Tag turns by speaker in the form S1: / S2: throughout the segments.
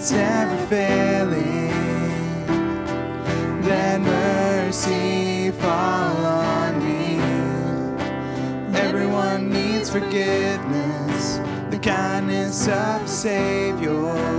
S1: That's never failing. Let mercy fall on me. Everyone needs forgiveness, the kindness of Savior,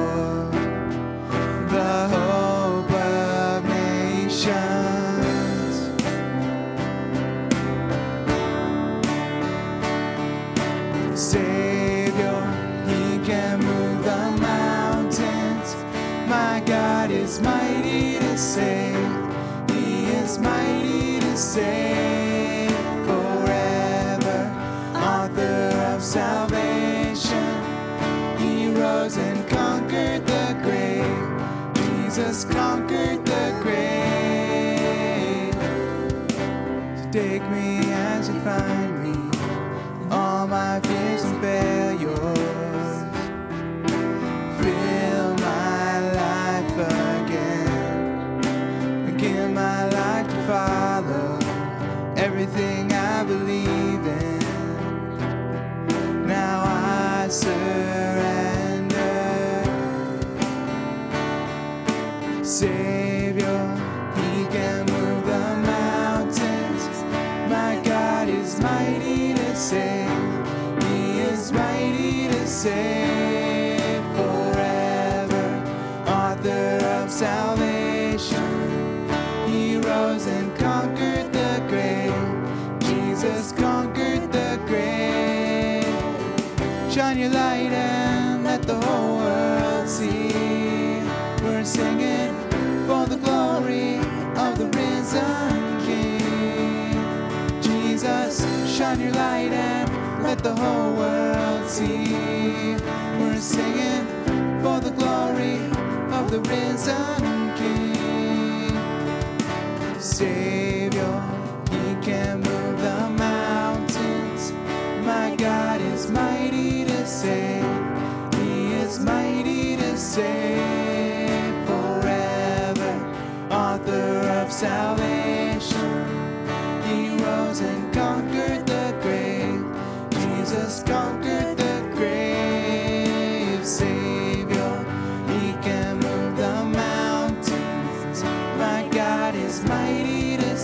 S1: mighty forever. Author of salvation, He rose and conquered the grave. Jesus conquered the grave. Shine your light and let the whole world see. We're singing for the glory of the risen King. Jesus, shine your light and let the whole world see. We're singing for the glory of the risen King. Savior, He can move the mountains. My God is mighty to save. He is mighty to save forever. Author of salvation,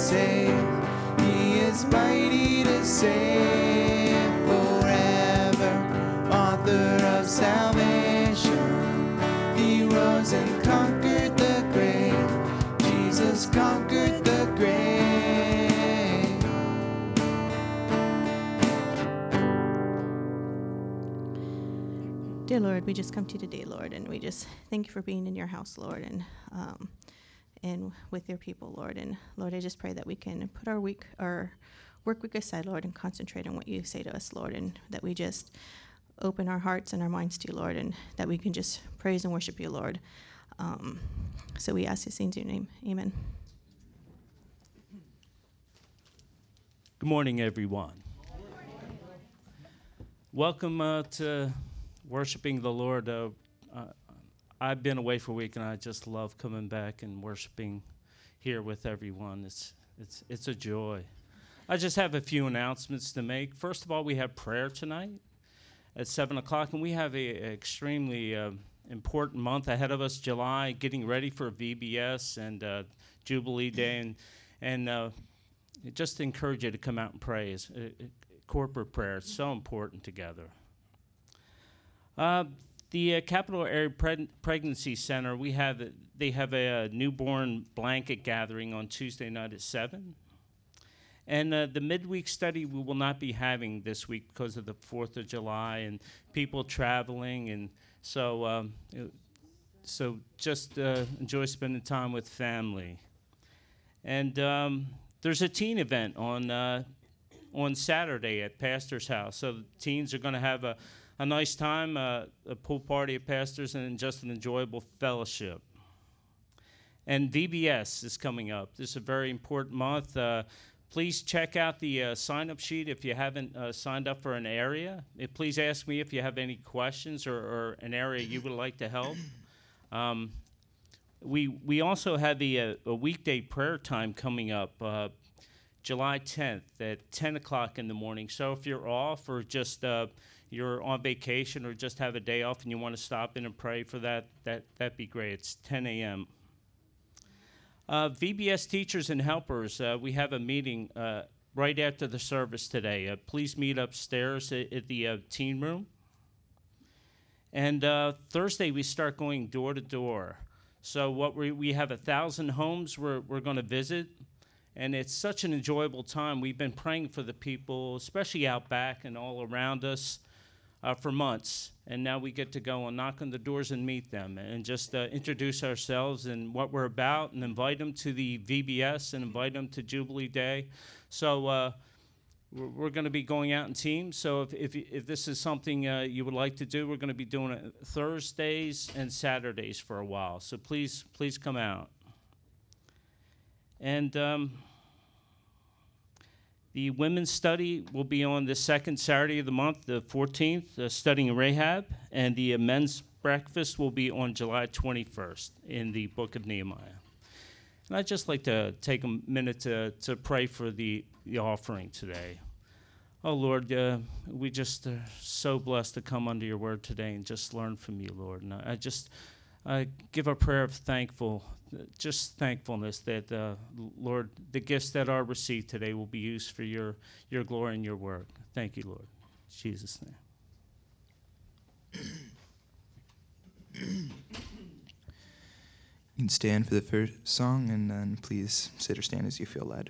S1: He is mighty to save forever. Author of salvation, He rose and conquered the grave. Jesus conquered the grave.
S2: Dear Lord, we just come to you today, Lord, and we just thank you for being in your house, Lord, and um, and with your people, Lord. And Lord, I just pray that we can put our week, our work week aside, Lord, and concentrate on what you say to us, Lord, and that we just open our hearts and our minds to you, Lord, and that we can just praise and worship you, Lord. Um, so we ask these things in your name. Amen.
S3: Good morning, everyone. Welcome uh, to worshiping the Lord. Uh, uh, I've been away for a week, and I just love coming back and worshiping here with everyone. It's it's it's a joy. I just have a few announcements to make. First of all, we have prayer tonight at seven o'clock, and we have a, a extremely uh, important month ahead of us. July, getting ready for VBS and uh, Jubilee Day, and and uh, just encourage you to come out and pray. It's, uh, uh, corporate prayer is so important together. The uh, Capital Area Preg- Pregnancy Center, we have they have a, uh newborn blanket gathering on Tuesday night at seven. And uh, the midweek study we will not be having this week because of the Fourth of July and people traveling, and so um, so just uh, enjoy spending time with family. And um, there's a teen event on uh, on Saturday at Pastor's house. So the teens are going to have a, a nice time, uh, a pool party of Pastor's, and just an enjoyable fellowship. And VBS is coming up. This is a very important month. Uh, please check out the uh, sign up sheet if you haven't uh, signed up for an area. Uh, please ask me if you have any questions or, or an area you would like to help. Um, we, we also have the, uh, a weekday prayer time coming up. July 10th at 10 o'clock in the morning. So if you're off or just uh, you're on vacation or just have a day off and you want to stop in and pray for that, that that'd be great. It's 10 a.m. Uh, VBS teachers and helpers, uh, we have a meeting uh, right after the service today. Uh, please meet upstairs at, at the uh, teen room. And uh, Thursday, we start going door to door. So, what we, we have a thousand homes we're, we're going to visit. And it's such an enjoyable time. We've been praying for the people, especially out back and all around us, uh, for months. And now we get to go and knock on the doors and meet them and just uh, introduce ourselves and what we're about and invite them to the VBS and invite them to Jubilee Day. So, uh, we're, we're going to be going out in teams. So if, if, if this is something uh, you would like to do, we're going to be doing it Thursdays and Saturdays for a while. So please, please come out. And um, the women's study will be on the second Saturday of the month, the 14th, uh, studying Rahab. And the uh, men's breakfast will be on July 21st in the book of Nehemiah. And I'd just like to take a minute to, to pray for the, the offering today. Oh, Lord, uh, we just are so blessed to come under your word today and just learn from you, Lord. And I, I just I give a prayer of thankful, just thankfulness that, uh, Lord, the gifts that are received today will be used for your, your glory and your work. Thank you, Lord. In Jesus'
S1: name. You can stand for the first song and then please sit or stand as you feel led.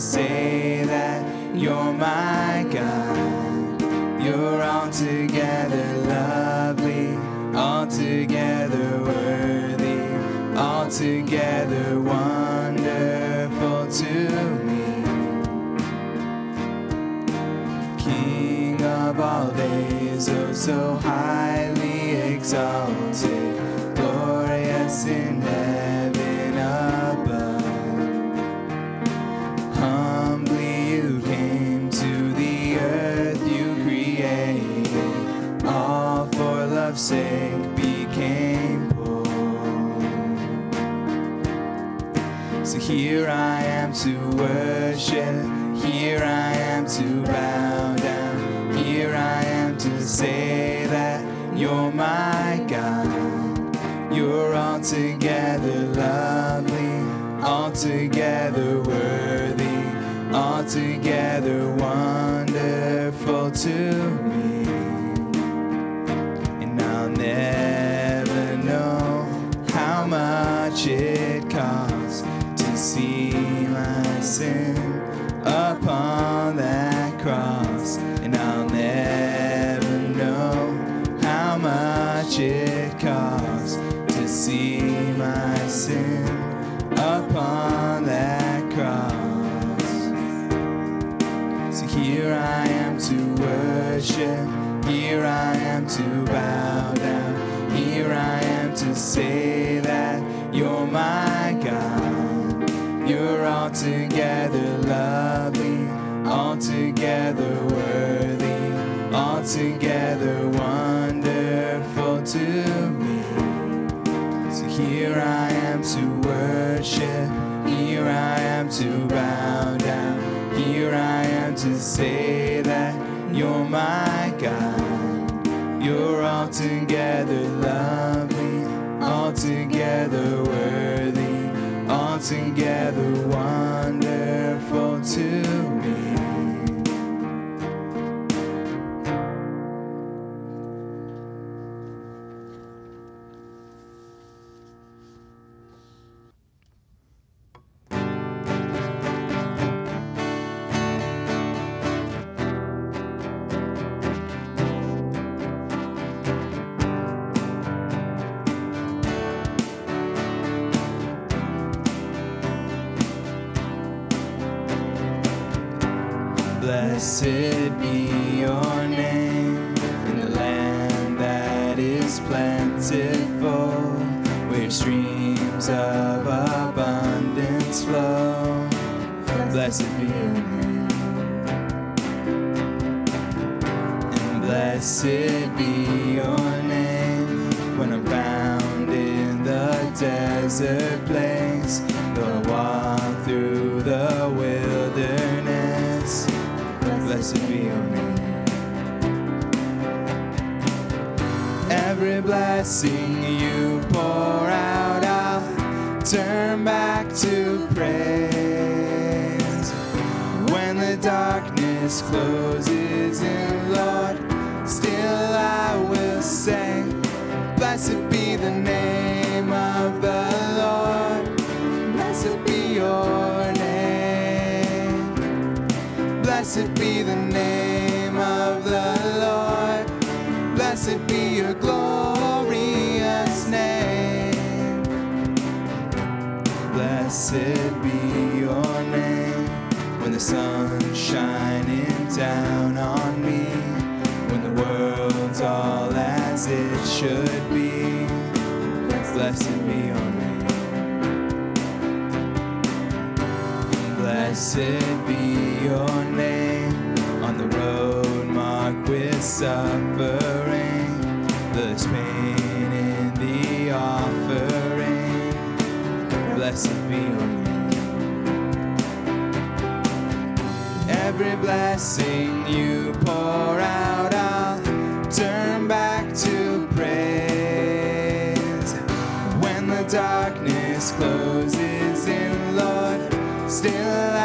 S1: say that you're my God. You're altogether lovely, altogether worthy, altogether wonderful to me. King of all days, oh so highly exalted, became poor. So here I am to worship, here I am to bow down, here I am to say that you're my God. You're altogether lovely, altogether worthy, altogether wonderful to say that you're my God. You're altogether lovely, altogether worthy, altogether plentiful, where streams of abundance flow. Blessed be your name. And blessed be your name when I'm found in the desert place. Though I Every blessing you pour out, I'll turn back to praise. When the darkness closes in, Lord, still I will say, Blessed be the name as it should be. Blessed be your name. Blessed be your name on the road marked with suffering. There's pain in the offering. Blessed be your name. Every blessing you still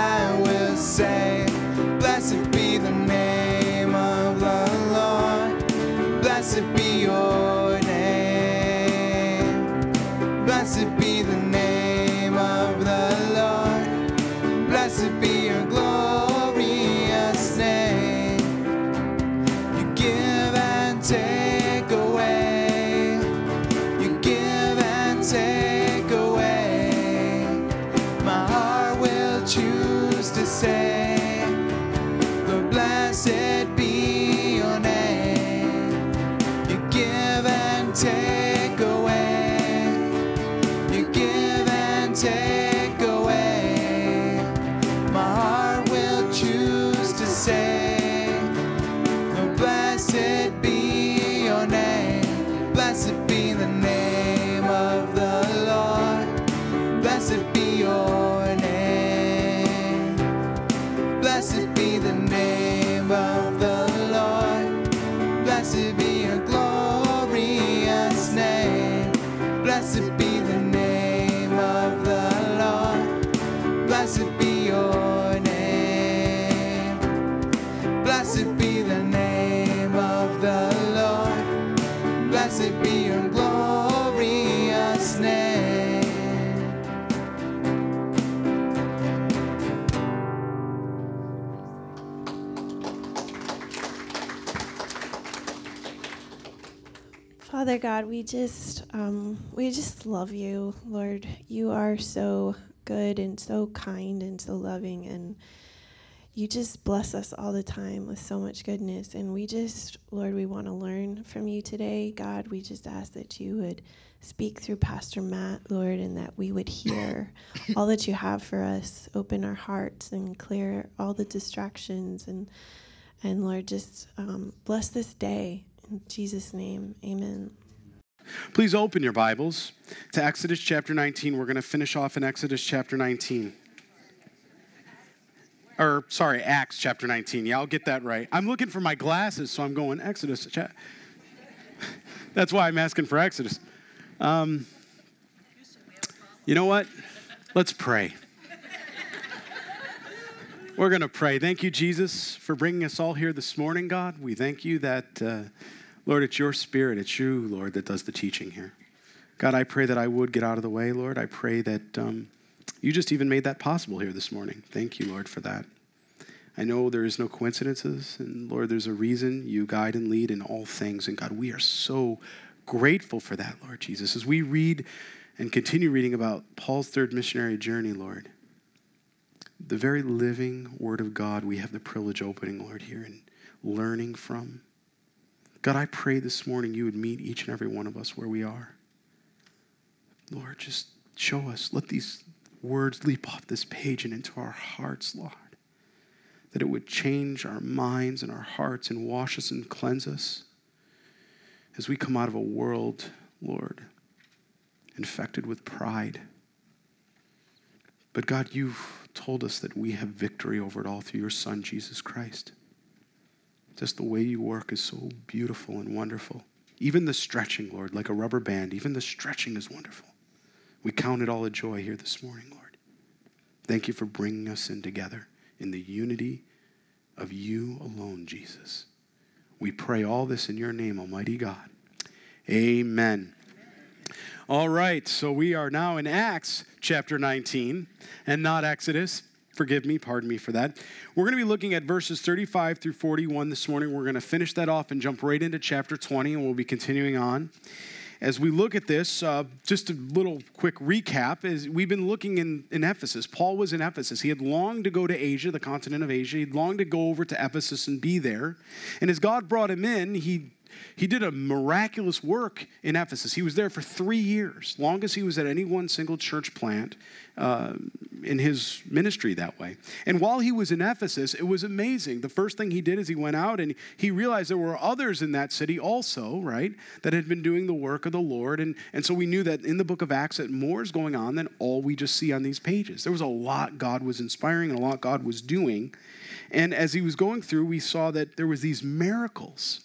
S1: the name
S4: Father God, we just um, we just love you, Lord. You are so good and so kind and so loving, and you just bless us all the time with so much goodness. And we just, Lord, we want to learn from you today, God. We just ask that you would speak through Pastor Matt, Lord, and that we would hear all that you have for us. Open our hearts and clear all the distractions, and and Lord, just um, bless this day in Jesus' name. Amen.
S5: Please open your Bibles to Exodus chapter 19. We're going to finish off in Exodus chapter 19. Or, sorry, Acts chapter 19. Yeah, I'll get that right. I'm looking for my glasses, so I'm going Exodus. Cha- That's why I'm asking for Exodus. Um, you know what? Let's pray. We're going to pray. Thank you, Jesus, for bringing us all here this morning, God. We thank you that, uh, Lord, it's your spirit, it's you, Lord, that does the teaching here. God, I pray that I would get out of the way, Lord. I pray that um, you just even made that possible here this morning. Thank you, Lord, for that. I know there is no coincidences, and Lord, there's a reason you guide and lead in all things. And God, we are so grateful for that, Lord Jesus. As we read and continue reading about Paul's third missionary journey, Lord, the very living Word of God we have the privilege of opening, Lord, here and learning from. God, I pray this morning you would meet each and every one of us where we are. Lord, just show us. Let these words leap off this page and into our hearts, Lord. That it would change our minds and our hearts and wash us and cleanse us as we come out of a world, Lord, infected with pride. But God, you've told us that we have victory over it all through your Son, Jesus Christ. Just the way you work is so beautiful and wonderful. Even the stretching, Lord, like a rubber band, even the stretching is wonderful. We count it all a joy here this morning, Lord. Thank you for bringing us in together in the unity of you alone, Jesus. We pray all this in your name, Almighty God. Amen. All right, so we are now in Acts chapter 19 and not Exodus. Forgive me, pardon me for that. We're going to be looking at verses 35 through 41 this morning. We're going to finish that off and jump right into chapter 20, and we'll be continuing on. As we look at this, uh, just a little quick recap is we've been looking in, in Ephesus. Paul was in Ephesus. He had longed to go to Asia, the continent of Asia. He'd longed to go over to Ephesus and be there. And as God brought him in, he he did a miraculous work in Ephesus. He was there for three years, longest he was at any one single church plant uh, in his ministry that way. And while he was in Ephesus, it was amazing. The first thing he did is he went out and he realized there were others in that city also, right, that had been doing the work of the Lord. And, and so we knew that in the book of Acts that more is going on than all we just see on these pages. There was a lot God was inspiring and a lot God was doing. And as he was going through, we saw that there was these miracles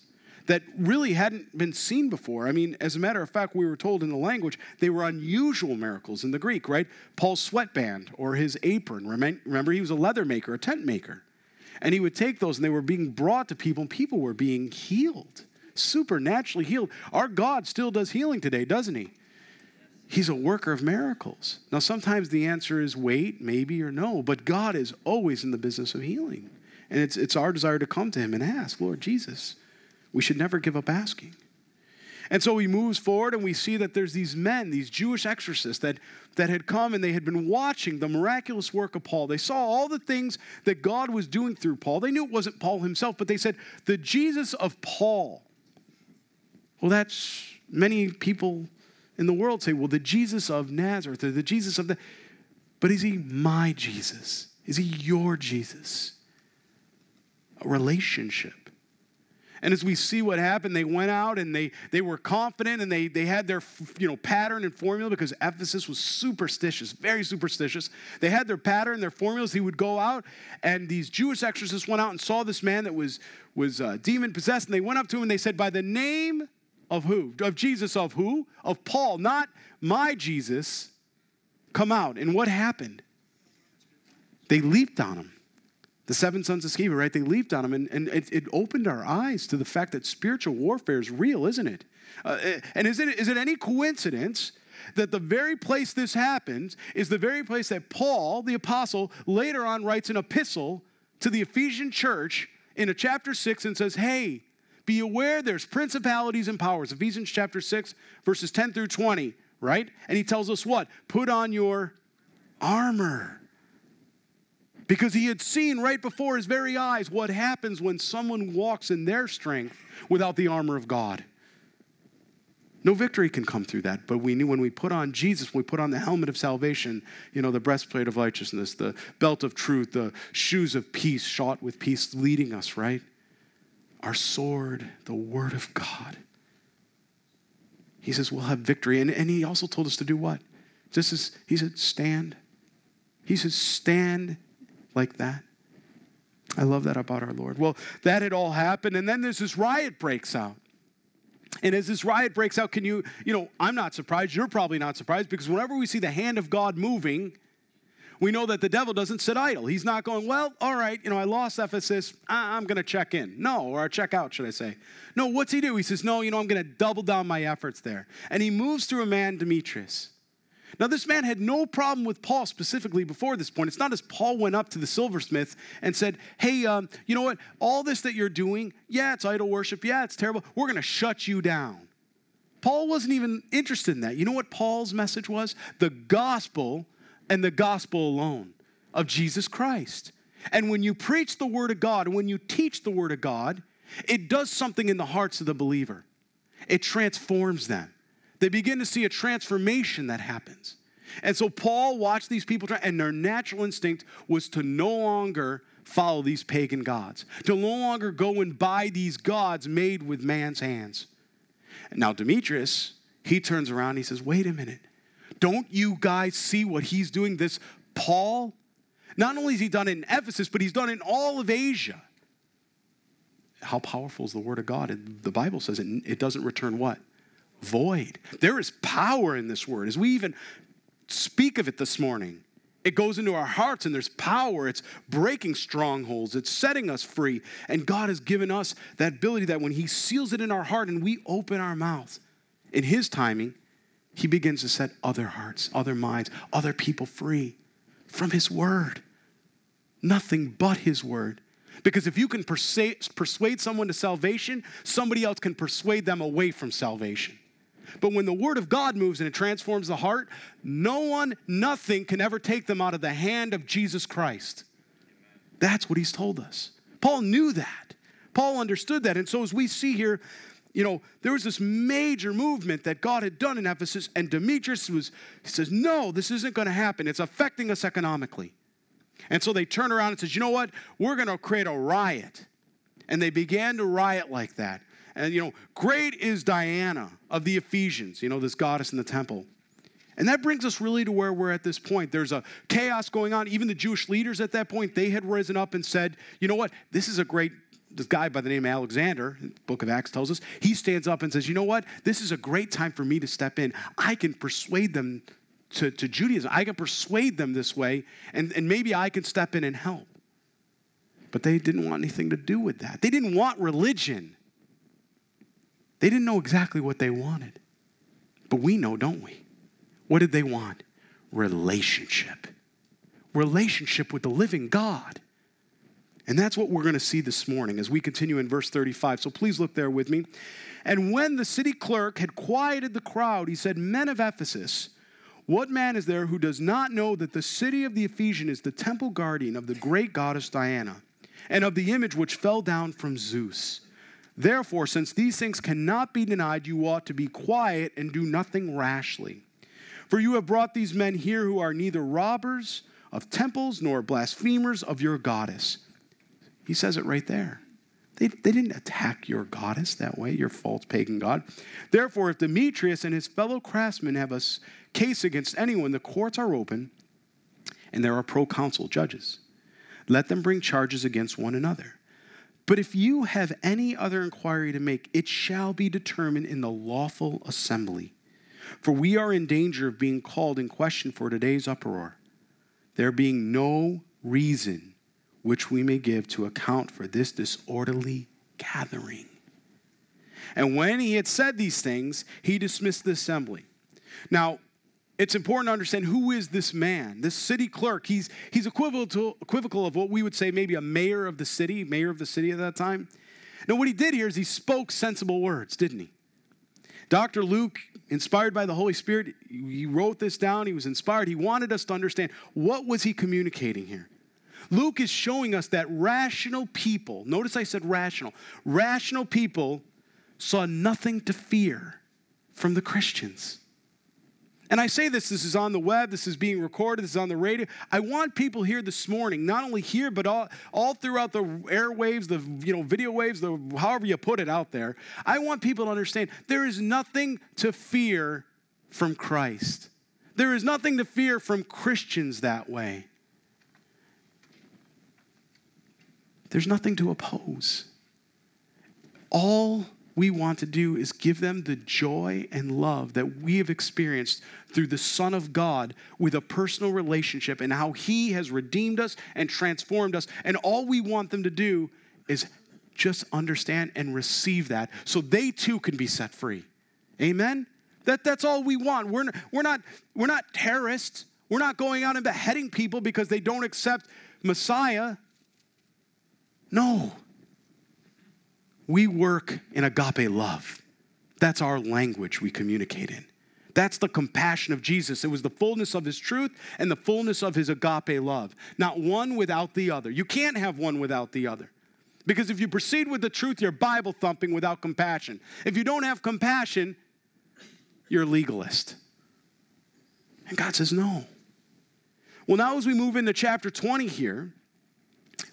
S5: that really hadn't been seen before. I mean, as a matter of fact, we were told in the language they were unusual miracles in the Greek, right? Paul's sweatband or his apron. Remember, he was a leather maker, a tent maker. And he would take those and they were being brought to people, and people were being healed, supernaturally healed. Our God still does healing today, doesn't he? He's a worker of miracles. Now, sometimes the answer is wait, maybe, or no, but God is always in the business of healing. And it's, it's our desire to come to him and ask, Lord Jesus, we should never give up asking. And so he moves forward, and we see that there's these men, these Jewish exorcists, that, that had come and they had been watching the miraculous work of Paul. They saw all the things that God was doing through Paul. They knew it wasn't Paul himself, but they said, the Jesus of Paul. Well, that's many people in the world say, well, the Jesus of Nazareth, or the Jesus of the. But is he my Jesus? Is he your Jesus? A relationship. And as we see what happened, they went out and they, they were confident and they, they had their you know, pattern and formula because Ephesus was superstitious, very superstitious. They had their pattern, their formulas. He would go out, and these Jewish exorcists went out and saw this man that was, was uh, demon possessed. And they went up to him and they said, By the name of who? Of Jesus, of who? Of Paul, not my Jesus, come out. And what happened? They leaped on him the seven sons of Sceva, right? They leaped on him, and, and it, it, opened our eyes to the fact that spiritual warfare is real, isn't it? Uh, eh, and is it, is it any coincidence that the very place this happens is the very place that Paul, the apostle, later on writes an epistle to the Ephesian church in a chapter 6 and says, Hey, be aware there's principalities and powers. Ephesians chapter 6, verses 10 through 20, right? And he tells us what? Put on your armor because he had seen right before his very eyes what happens when someone walks in their strength without the armor of God. No victory can come through that, but we knew when we put on Jesus, when we put on the helmet of salvation, you know, the breastplate of righteousness, the belt of truth, the shoes of peace, shot with peace, leading us, right? Our sword, the word of God. He says we'll have victory. And, and he also told us to do what? Just as he said, stand. He says, stand like that. I love that about our Lord. Well, that had all happened, and then there's this riot breaks out. And as this riot breaks out, can you, you know, I'm not surprised. You're probably not surprised because whenever we see the hand of God moving, we know that the devil doesn't sit idle. He's not going, well, all right, you know, I lost Ephesus. I'm going to check in. No, or check out, should I say. No, what's he do? He says, no, you know, I'm going to double down my efforts there. And he moves through a man, Demetrius. Now, this man had no problem with Paul specifically before this point. It's not as Paul went up to the silversmith and said, Hey, um, you know what? All this that you're doing, yeah, it's idol worship. Yeah, it's terrible. We're going to shut you down. Paul wasn't even interested in that. You know what Paul's message was? The gospel and the gospel alone of Jesus Christ. And when you preach the word of God when you teach the word of God, it does something in the hearts of the believer. It transforms them. They begin to see a transformation that happens. And so Paul watched these people try, and their natural instinct was to no longer follow these pagan gods, to no longer go and buy these gods made with man's hands. Now, Demetrius, he turns around he says, Wait a minute. Don't you guys see what he's doing? This Paul, not only has he done it in Ephesus, but he's done it in all of Asia. How powerful is the word of God? The Bible says it, it doesn't return what? Void. There is power in this word. As we even speak of it this morning, it goes into our hearts and there's power. It's breaking strongholds, it's setting us free. And God has given us that ability that when He seals it in our heart and we open our mouth in His timing, He begins to set other hearts, other minds, other people free from His word. Nothing but His word. Because if you can persuade, persuade someone to salvation, somebody else can persuade them away from salvation. But when the Word of God moves and it transforms the heart, no one, nothing can ever take them out of the hand of Jesus Christ. That's what he's told us. Paul knew that. Paul understood that. And so, as we see here, you know, there was this major movement that God had done in Ephesus, and Demetrius was, he says, No, this isn't going to happen. It's affecting us economically. And so they turn around and says, You know what? We're going to create a riot. And they began to riot like that. And, you know, great is Diana of the Ephesians, you know, this goddess in the temple. And that brings us really to where we're at this point. There's a chaos going on. Even the Jewish leaders at that point, they had risen up and said, you know what, this is a great this guy by the name of Alexander, book of Acts tells us, he stands up and says, You know what? This is a great time for me to step in. I can persuade them to, to Judaism. I can persuade them this way, and, and maybe I can step in and help. But they didn't want anything to do with that. They didn't want religion. They didn't know exactly what they wanted. But we know, don't we? What did they want? Relationship. Relationship with the living God. And that's what we're going to see this morning as we continue in verse 35. So please look there with me. And when the city clerk had quieted the crowd, he said, Men of Ephesus, what man is there who does not know that the city of the Ephesian is the temple guardian of the great goddess Diana and of the image which fell down from Zeus? Therefore, since these things cannot be denied, you ought to be quiet and do nothing rashly. For you have brought these men here who are neither robbers of temples nor blasphemers of your goddess. He says it right there. They, they didn't attack your goddess that way, your false pagan god. Therefore, if Demetrius and his fellow craftsmen have a case against anyone, the courts are open and there are proconsul judges. Let them bring charges against one another. But if you have any other inquiry to make, it shall be determined in the lawful assembly. For we are in danger of being called in question for today's uproar, there being no reason which we may give to account for this disorderly gathering. And when he had said these things, he dismissed the assembly. Now, it's important to understand who is this man, this city clerk. He's, he's equivocal, equivocal of what we would say maybe a mayor of the city, mayor of the city at that time. Now, what he did here is he spoke sensible words, didn't he? Dr. Luke, inspired by the Holy Spirit, he wrote this down. He was inspired. He wanted us to understand what was he communicating here. Luke is showing us that rational people, notice I said rational, rational people saw nothing to fear from the Christians. And I say this, this is on the web, this is being recorded, this is on the radio. I want people here this morning, not only here, but all, all throughout the airwaves, the you know, video waves, the however you put it out there. I want people to understand there is nothing to fear from Christ. There is nothing to fear from Christians that way. There's nothing to oppose. All we want to do is give them the joy and love that we have experienced through the Son of God with a personal relationship and how He has redeemed us and transformed us. And all we want them to do is just understand and receive that so they too can be set free. Amen? That, that's all we want. We're, we're, not, we're not terrorists. We're not going out and beheading people because they don't accept Messiah. No. We work in agape love. That's our language we communicate in. That's the compassion of Jesus. It was the fullness of his truth and the fullness of his agape love. Not one without the other. You can't have one without the other. Because if you proceed with the truth, you're Bible thumping without compassion. If you don't have compassion, you're a legalist. And God says, no. Well, now as we move into chapter 20 here,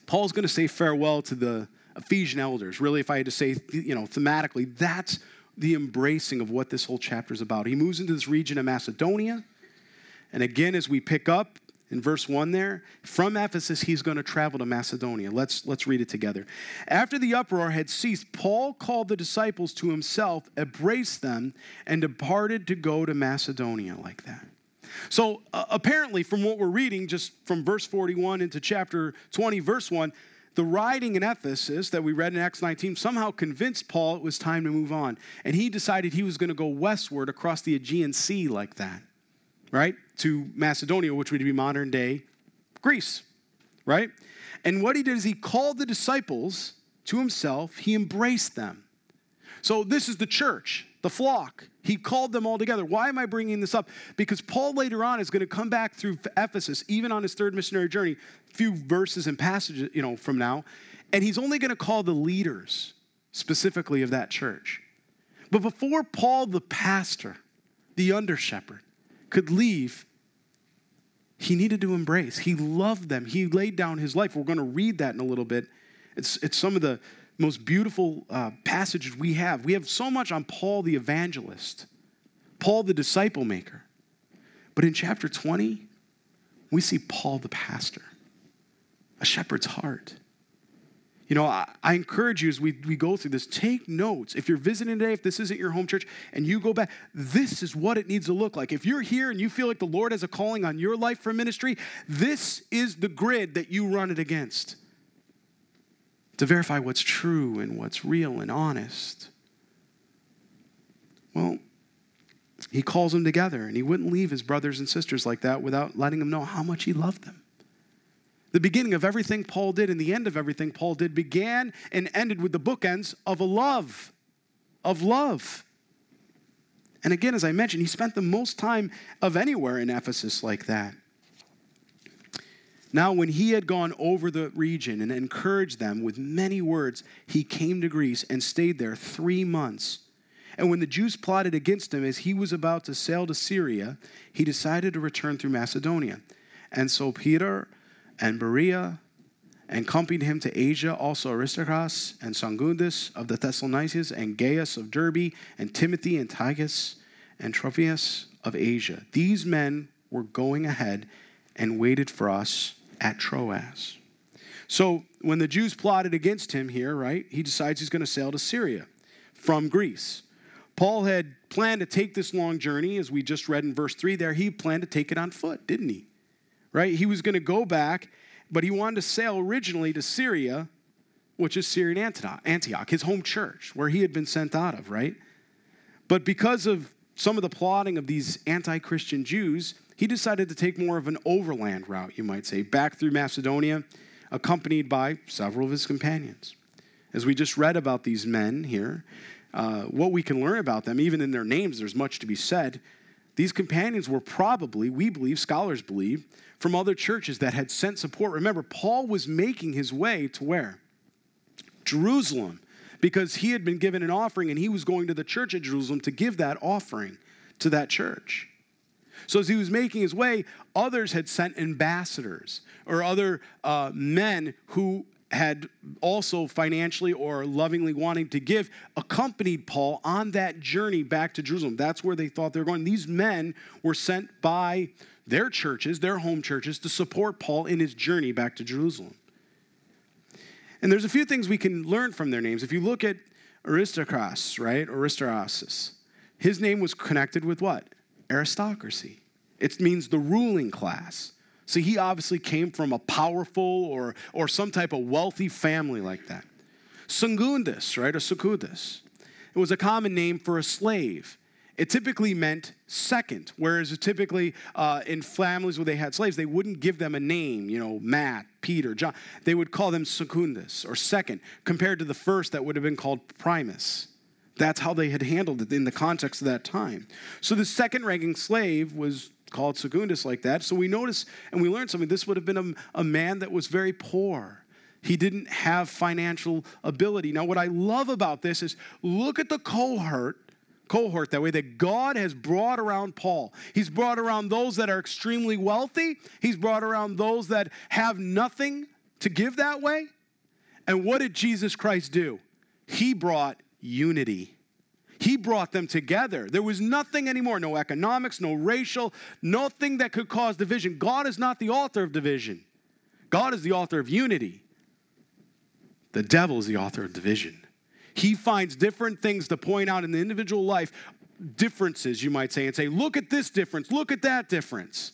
S5: Paul's going to say farewell to the Ephesian elders. Really, if I had to say, you know, thematically, that's the embracing of what this whole chapter is about. He moves into this region of Macedonia. And again, as we pick up in verse 1 there, from Ephesus, he's going to travel to Macedonia. Let's, let's read it together. After the uproar had ceased, Paul called the disciples to himself, embraced them, and departed to go to Macedonia like that. So uh, apparently, from what we're reading, just from verse 41 into chapter 20, verse 1, the writing in Ephesus that we read in Acts 19 somehow convinced Paul it was time to move on. And he decided he was going to go westward across the Aegean Sea like that, right? To Macedonia, which would be modern day Greece, right? And what he did is he called the disciples to himself, he embraced them. So this is the church, the flock. He called them all together. Why am I bringing this up? Because Paul later on is going to come back through Ephesus, even on his third missionary journey, few verses and passages, you know, from now, and he's only going to call the leaders specifically of that church. But before Paul, the pastor, the under shepherd, could leave, he needed to embrace. He loved them. He laid down his life. We're going to read that in a little bit. It's, it's some of the most beautiful uh, passages we have. We have so much on Paul the evangelist, Paul the disciple maker. But in chapter 20, we see Paul the pastor a shepherd's heart. You know, I, I, encourage you as we, we go through this, take notes. If you're visiting today, if this isn't your home church, and you go back, this is what it needs to look like. If you're here and you feel like the Lord has a calling on your life for ministry, this is the grid that you run it against to verify what's true and what's real and honest. Well, he calls them together, and he wouldn't leave his brothers and sisters like that without letting them know how much he loved them. The beginning of everything Paul did and the end of everything Paul did began and ended with the bookends of a love, of love. And again, as I mentioned, he spent the most time of anywhere in Ephesus like that. Now, when he had gone over the region and encouraged them with many words, he came to Greece and stayed there three months. And when the Jews plotted against him as he was about to sail to Syria, he decided to return through Macedonia. And Sopater and Berea accompanied him to Asia, also Aristarchus and Secundus of the Thessalonians, and Gaius of Derbe, and Timothy and Tychus and Trophimus of Asia. These men were going ahead and waited for us at Troas. So when the Jews plotted against him here, right, he decides he's going to sail to Syria from Greece. Paul had planned to take this long journey, as we just read in verse 3 there. He planned to take it on foot, didn't he? Right? He was going to go back, but he wanted to sail originally to Syria, which is Syrian Antioch, his home church, where he had been sent out of, right? But because of some of the plotting of these anti Christian Jews, he decided to take more of an overland route, you might say, back through Macedonia, accompanied by several of his companions. As we just read about these men here, uh, what we can learn about them, even in their names, there's much to be said. These companions were probably, we believe, scholars believe, from other churches that had sent support. Remember, Paul was making his way to where? Jerusalem, because he had been given an offering and he was going to the church at Jerusalem to give that offering to that church. So as he was making his way, others had sent ambassadors or other uh, men who had also financially or lovingly wanting to give accompanied Paul on that journey back to Jerusalem. That's where they thought they were going. These men were sent by their churches, their home churches, to support Paul in his journey back to Jerusalem. And there's a few things we can learn from their names. If you look at Aristarchus, right? Aristarchus, his name was connected with what? Aristocracy. It means the ruling class. So he obviously came from a powerful or, or some type of wealthy family like that. Secundus, right, or Secundus, it was a common name for a slave. It typically meant second, whereas typically uh, in families where they had slaves, they wouldn't give them a name, you know, Matt, Peter, John. They would call them secundus, or second, compared to the first that would have been called primus. That's how they had handled it in the context of that time. So the second ranking slave was called Secundus like that. So we notice and we learn something. This would have been a, a man that was very poor. He didn't have financial ability. Now, what I love about this is look at the cohort cohort that way that God has brought around Paul. He's brought around those that are extremely wealthy, he's brought around those that have nothing to give that way. And what did Jesus Christ do? He brought unity. He brought them together. There was nothing anymore no economics, no racial, nothing that could cause division. God is not the author of division, God is the author of unity. The devil is the author of division. He finds different things to point out in the individual life, differences, you might say, and say, look at this difference, look at that difference.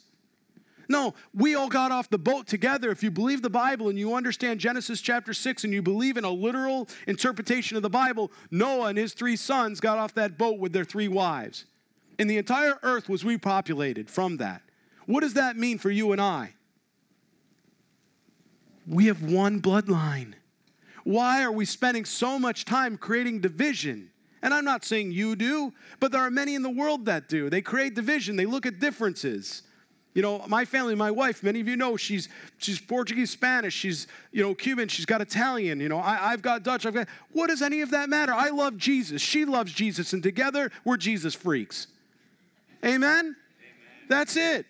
S5: No, we all got off the boat together. If you believe the Bible and you understand Genesis chapter 6 and you believe in a literal interpretation of the Bible, Noah and his three sons got off that boat with their three wives. And the entire earth was repopulated from that. What does that mean for you and I? We have one bloodline. Why are we spending so much time creating division? And I'm not saying you do, but there are many in the world that do. They create division, they look at differences. You know, my family, my wife, many of you know she's she's Portuguese, Spanish, she's you know Cuban, she's got Italian. You know, I, have got Dutch. I've got. What does any of that matter? I love Jesus. She loves Jesus, and together we're Jesus freaks. Amen. Amen. That's it.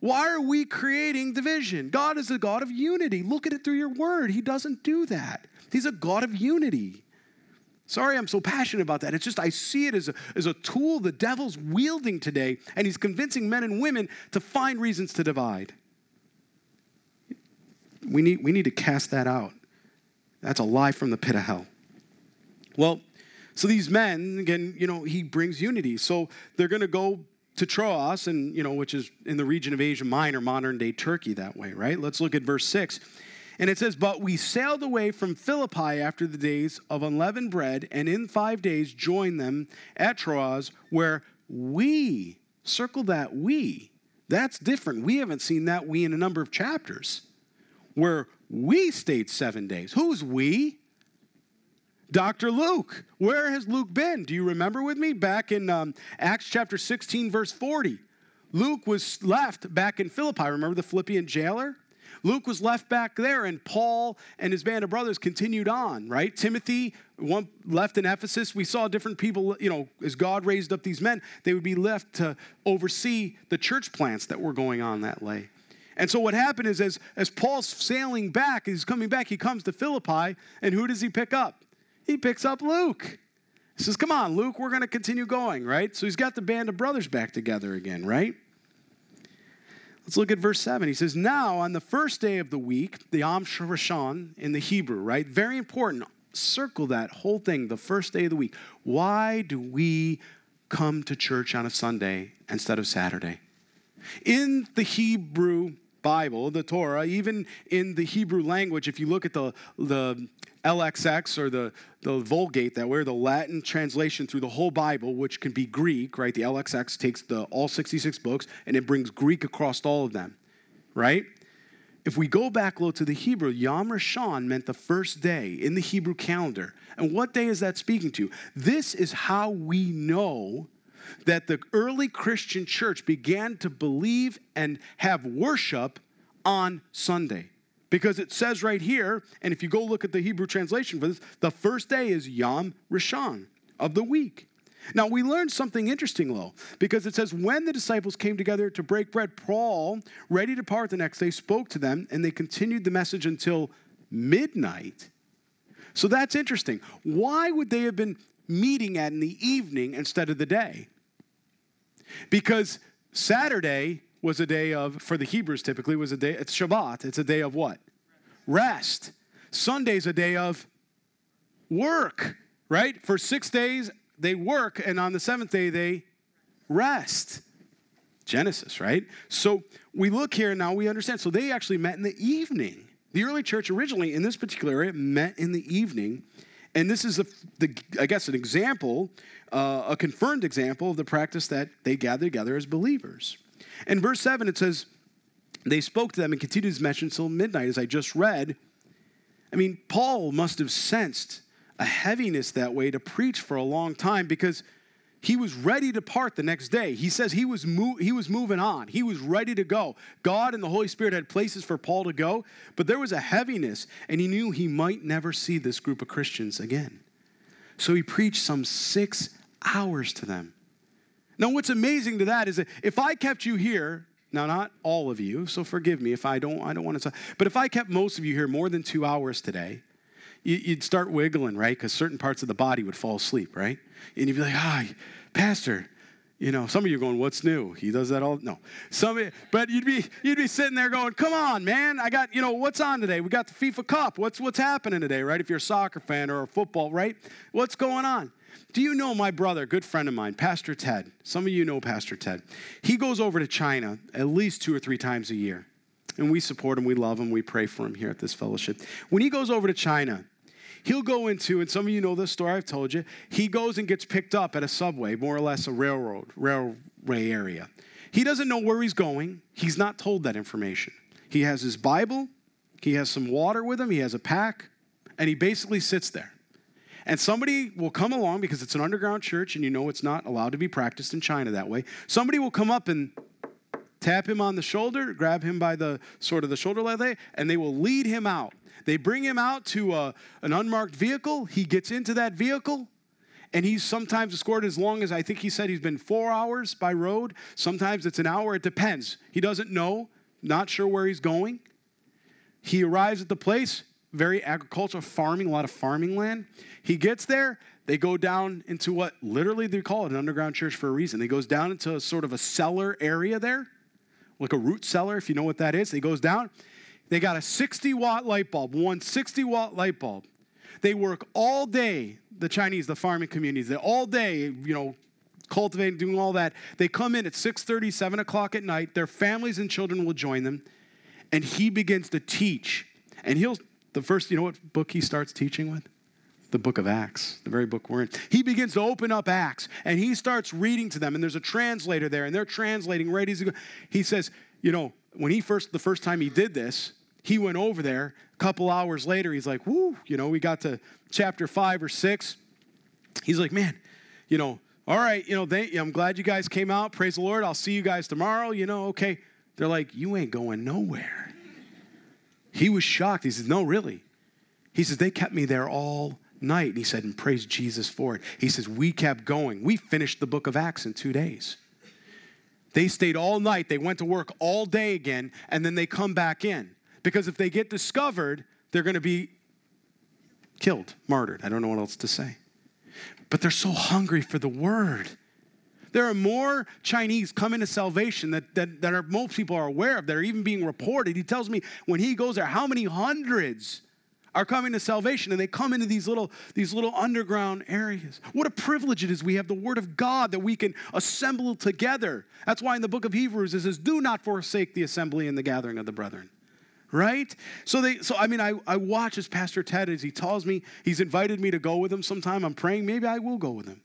S5: Why are we creating division? God is a God of unity. Look at it through your word. He doesn't do that. He's a God of unity. Sorry, I'm so passionate about that. It's just I see it as a, as a tool the devil's wielding today, and he's convincing men and women to find reasons to divide. We need, we need to cast that out. That's a lie from the pit of hell. Well, so these men, again, you know, he brings unity. So they're going to go to Troas, and you know, which is in the region of Asia Minor, modern day Turkey, that way, right? Let's look at verse six. And it says, But we sailed away from Philippi after the days of unleavened bread, and in five days joined them at Troas, where we, circle that we, that's different. We haven't seen that we in a number of chapters, where we stayed seven days. Who's we? Dr. Luke. Where has Luke been? Do you remember with me? Back in um, Acts chapter 16, verse 40. Luke was left back in Philippi. Remember the Philippian jailer? Luke was left back there, and Paul and his band of brothers continued on, right? Timothy one left in Ephesus. We saw different people, you know, as God raised up these men, they would be left to oversee the church plants that were going on that way. And so what happened is as, as Paul's sailing back, he's coming back, he comes to Philippi, and who does he pick up? He picks up Luke. He says, Come on, Luke, we're going to continue going, right? So he's got the band of brothers back together again, right? Let's look at verse 7. He says, Now on the first day of the week, the Yom Rishon in the Hebrew, right? Very important. Circle that whole thing, the first day of the week. Why do we come to church on a Sunday instead of Saturday? In the Hebrew Bible, the Torah, even in the Hebrew language, if you look at the, the LXX or the, the Vulgate that way, the Latin translation through the whole Bible, which can be Greek, right? The LXX takes the all 66 books and it brings Greek across all of them, right? If we go back low to the Hebrew, Yom Rishon meant the first day in the Hebrew calendar. And what day is that speaking to? This is how we know that the early Christian church began to believe and have worship on Sunday. Because it says right here, and if you go look at the Hebrew translation for this, the first day is Yom Rishon of the week. Now, we learned something interesting, though, because it says, when the disciples came together to break bread, Paul, ready to part the next day, spoke to them, and they continued the message until midnight. So that's interesting. Why would they have been meeting at in the evening instead of the day? Because Saturday was a day of, for the Hebrews typically, was a day, it's Shabbat. It's a day of what? Rest. Sunday's a day of work, right? For six days, they work, and on the seventh day, they rest. Genesis, right? So we look here now, we understand. So they actually met in the evening. The early church originally, in this particular area, met in the evening. And this is, a, the, I guess, an example, uh, a confirmed example of the practice that they gather together as believers. In verse 7, it says, They spoke to them and continued his message until midnight, as I just read. I mean, Paul must have sensed a heaviness that way to preach for a long time because he was ready to part the next day. He says he was, mo- he was moving on. He was ready to go. God and the Holy Spirit had places for Paul to go, but there was a heaviness, and he knew he might never see this group of Christians again. So he preached some six hours to them. Now, what's amazing to that is that if I kept you here, now not all of you, so forgive me if I don't, I don't want to, but if I kept most of you here more than two hours today, you'd start wiggling, right? Because certain parts of the body would fall asleep, right? And you'd be like, ah, Pastor, you know, some of you are going, "What's new?" He does that all. No, some, you, but you'd be you'd be sitting there going, "Come on, man! I got you know what's on today? We got the FIFA Cup. What's what's happening today, right? If you're a soccer fan or a football, right? What's going on?" Do you know my brother, good friend of mine, Pastor Ted? Some of you know Pastor Ted. He goes over to China at least two or three times a year. And we support him, we love him, we pray for him here at this fellowship. When he goes over to China, he'll go into, and some of you know this story, I've told you, he goes and gets picked up at a subway, more or less a railroad, railway area. He doesn't know where he's going, he's not told that information. He has his Bible, he has some water with him, he has a pack, and he basically sits there. And somebody will come along because it's an underground church and you know it's not allowed to be practiced in China that way. Somebody will come up and tap him on the shoulder, grab him by the sort of the shoulder like and they will lead him out. They bring him out to a, an unmarked vehicle. He gets into that vehicle and he's sometimes escorted as long as I think he said he's been four hours by road. Sometimes it's an hour. It depends. He doesn't know, not sure where he's going. He arrives at the place very agricultural, farming, a lot of farming land. He gets there, they go down into what literally they call it an underground church for a reason. He goes down into a sort of a cellar area there, like a root cellar, if you know what that is. He goes down. They got a 60 watt light bulb, one 60 watt light bulb. They work all day, the Chinese, the farming communities, they all day, you know, cultivating, doing all that. They come in at 6:30, 7 o'clock at night. Their families and children will join them. And he begins to teach. And he'll, the first, you know what book he starts teaching with? The book of Acts, the very book we're in. He begins to open up Acts and he starts reading to them. And there's a translator there, and they're translating right as he goes. He says, you know, when he first, the first time he did this, he went over there. A couple hours later, he's like, whoo, you know, we got to chapter five or six. He's like, man, you know, all right, you know, they, I'm glad you guys came out. Praise the Lord. I'll see you guys tomorrow. You know, okay. They're like, you ain't going nowhere. He was shocked. He says, no, really. He says, they kept me there all night. And he said, and praise Jesus for it. He says, we kept going. We finished the book of Acts in two days. They stayed all night. They went to work all day again, and then they come back in. Because if they get discovered, they're going to be killed, martyred. I don't know what else to say. But they're so hungry for the word. There are more Chinese coming to salvation that, that, that are, most people are aware of, that are even being reported. He tells me when he goes there, how many hundreds are coming to salvation and they come into these little these little underground areas. What a privilege it is we have the word of god that we can assemble together. That's why in the book of hebrews it says do not forsake the assembly and the gathering of the brethren. Right? So they so i mean i, I watch as pastor ted as he tells me he's invited me to go with him sometime. I'm praying maybe i will go with him.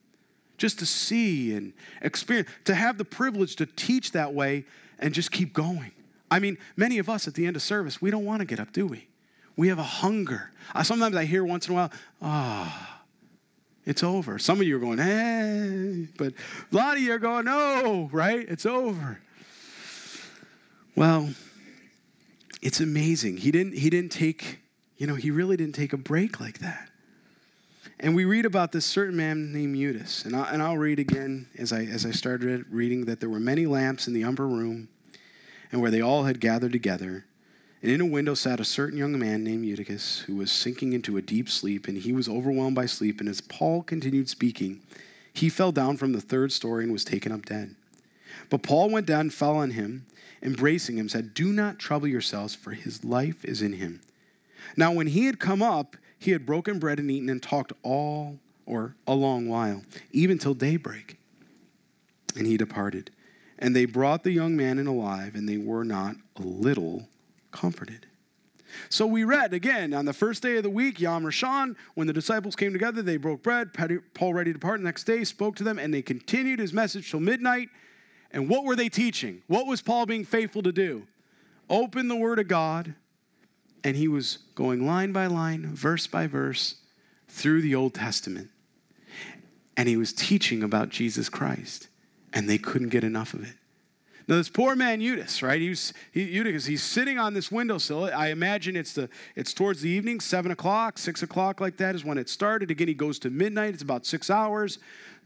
S5: Just to see and experience to have the privilege to teach that way and just keep going. I mean many of us at the end of service we don't want to get up do we we have a hunger. I, sometimes I hear once in a while, ah, oh, it's over. Some of you are going, hey, but a lot of you are going, no, right? It's over. Well, it's amazing. He didn't, he didn't take, you know, he really didn't take a break like that. And we read about this certain man named Eutychus. And, I, and I'll read again as I, as I started reading that there were many lamps in the upper room and where they all had gathered together. And in a window sat a certain young man named Eutychus, who was sinking into a deep sleep, and he was overwhelmed by sleep. And as Paul continued speaking, he fell down from the third story and was taken up dead. But Paul went down and fell on him, embracing him, said, Do not trouble yourselves, for his life is in him. Now, when he had come up, he had broken bread and eaten and talked all or a long while, even till daybreak. And he departed. And they brought the young man in alive, and they were not a little comforted. So we read again on the first day of the week, Yom Rishon, when the disciples came together, they broke bread. Paul, ready to depart the next day, spoke to them, and they continued his message till midnight. And what were they teaching? What was Paul being faithful to do? Open the Word of God, and he was going line by line, verse by verse, through the Old Testament. And he was teaching about Jesus Christ, and they couldn't get enough of it. Now, this poor man Eutychus, right? He's, he, Eutychus, he's sitting on this windowsill. I imagine it's, the, it's towards the evening, 7 o'clock, 6 o'clock, like that is when it started. Again, he goes to midnight. It's about six hours.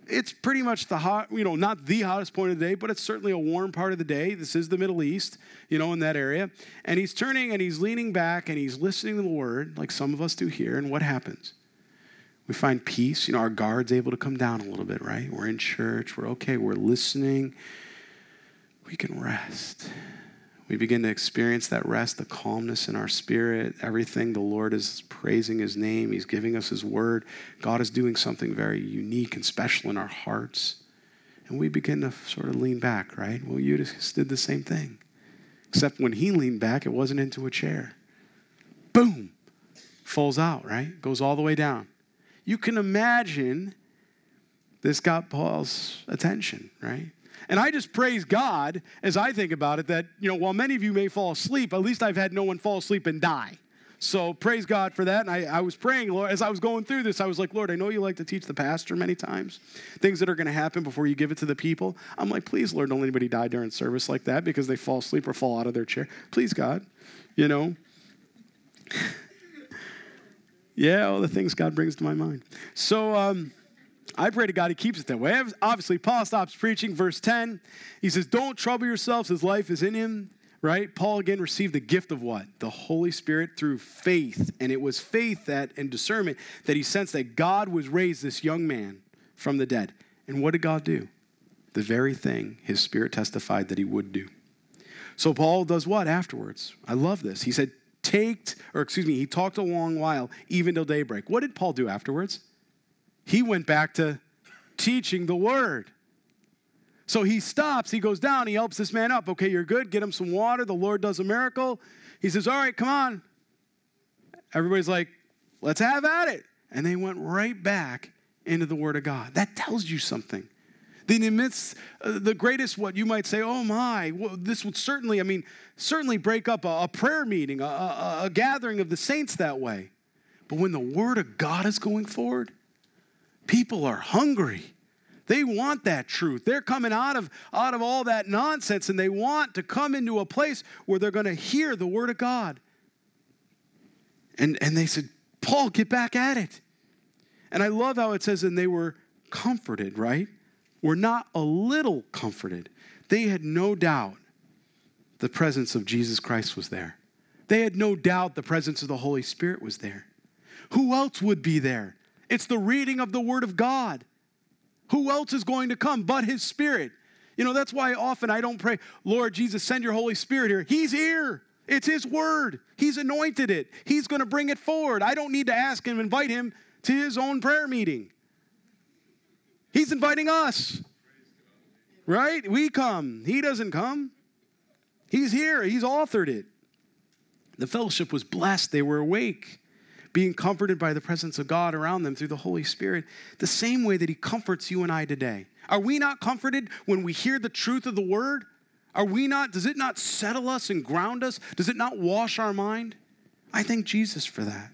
S5: It's pretty much the hot, you know, not the hottest point of the day, but it's certainly a warm part of the day. This is the Middle East, you know, in that area. And he's turning and he's leaning back and he's listening to the word, like some of us do here. And what happens? We find peace. You know, our guard's able to come down a little bit, right? We're in church. We're okay. We're listening we can rest. We begin to experience that rest, the calmness in our spirit, everything. The Lord is praising His name, He's giving us His word. God is doing something very unique and special in our hearts. And we begin to sort of lean back, right? Well, Eutychus did the same thing. Except when he leaned back, it wasn't into a chair. Boom! Falls out, right? Goes all the way down. You can imagine this got Paul's attention, right? And I just praise God as I think about it that, you know, while many of you may fall asleep, at least I've had no one fall asleep and die. So praise God for that. And I, I was praying, Lord, as I was going through this, I was like, Lord, I know you like to teach the pastor many times, things that are going to happen before you give it to the people. I'm like, please, Lord, don't anybody die during service like that because they fall asleep or fall out of their chair. Please, God, you know. yeah, all the things God brings to my mind. So, um, I pray to God he keeps it that way. Obviously, Paul stops preaching. Verse 10, he says, Don't trouble yourselves, his life is in him. Right? Paul again received the gift of what? The Holy Spirit through faith. And it was faith that and discernment that he sensed that God was raised this young man from the dead. And what did God do? The very thing his spirit testified that he would do. So Paul does what afterwards? I love this. He said, taked, or excuse me, he talked a long while, even till daybreak. What did Paul do afterwards? He went back to teaching the word. So he stops, he goes down, he helps this man up. Okay, you're good, get him some water. The Lord does a miracle. He says, All right, come on. Everybody's like, Let's have at it. And they went right back into the Word of God. That tells you something. Then in the midst, uh, the greatest, what you might say, oh my, well, this would certainly, I mean, certainly break up a, a prayer meeting, a, a, a gathering of the saints that way. But when the Word of God is going forward, people are hungry. They want that truth. They're coming out of, out of all that nonsense and they want to come into a place where they're going to hear the Word of God. And, and they said, Paul, get back at it. And I love how it says, and they were comforted, right? Were not a little comforted. They had no doubt the presence of Jesus Christ was there. They had no doubt the presence of the Holy Spirit was there. Who else would be there? It's the reading of the Word of God. Who else is going to come but His Spirit? You know, that's why often I don't pray, Lord Jesus, send your Holy Spirit here. He's here. It's His Word. He's anointed it. He's going to bring it forward. I don't need to ask Him, invite Him to His own prayer meeting. He's inviting us. Right? We come. He doesn't come. He's here. He's authored it. The fellowship was blessed. They were awake being comforted by the presence of God around them through the Holy Spirit, the same way that He comforts you and I today. Are we not comforted when we hear the truth of the Word? Are we not, does it not settle us and ground us? Does it not wash our mind? I thank Jesus for that.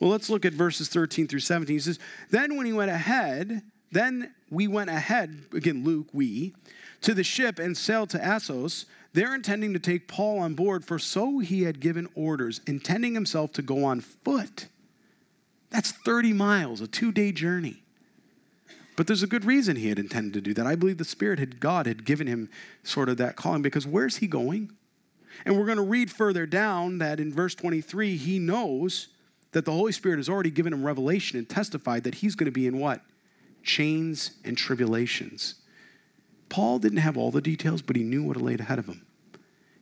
S5: Well, let's look at verses 13 through 17. He says, Then when he went ahead, then we went ahead, again, Luke, we, to the ship and sailed to Assos they're intending to take Paul on board, for so he had given orders, intending himself to go on foot. That's 30 miles, a two day journey. But there's a good reason he had intended to do that. I believe the Spirit had, God had given him sort of that calling because where's he going? And we're going to read further down that in verse 23, he knows that the Holy Spirit has already given him revelation and testified that he's going to be in what? Chains and tribulations. Paul didn't have all the details, but he knew what lay ahead of him.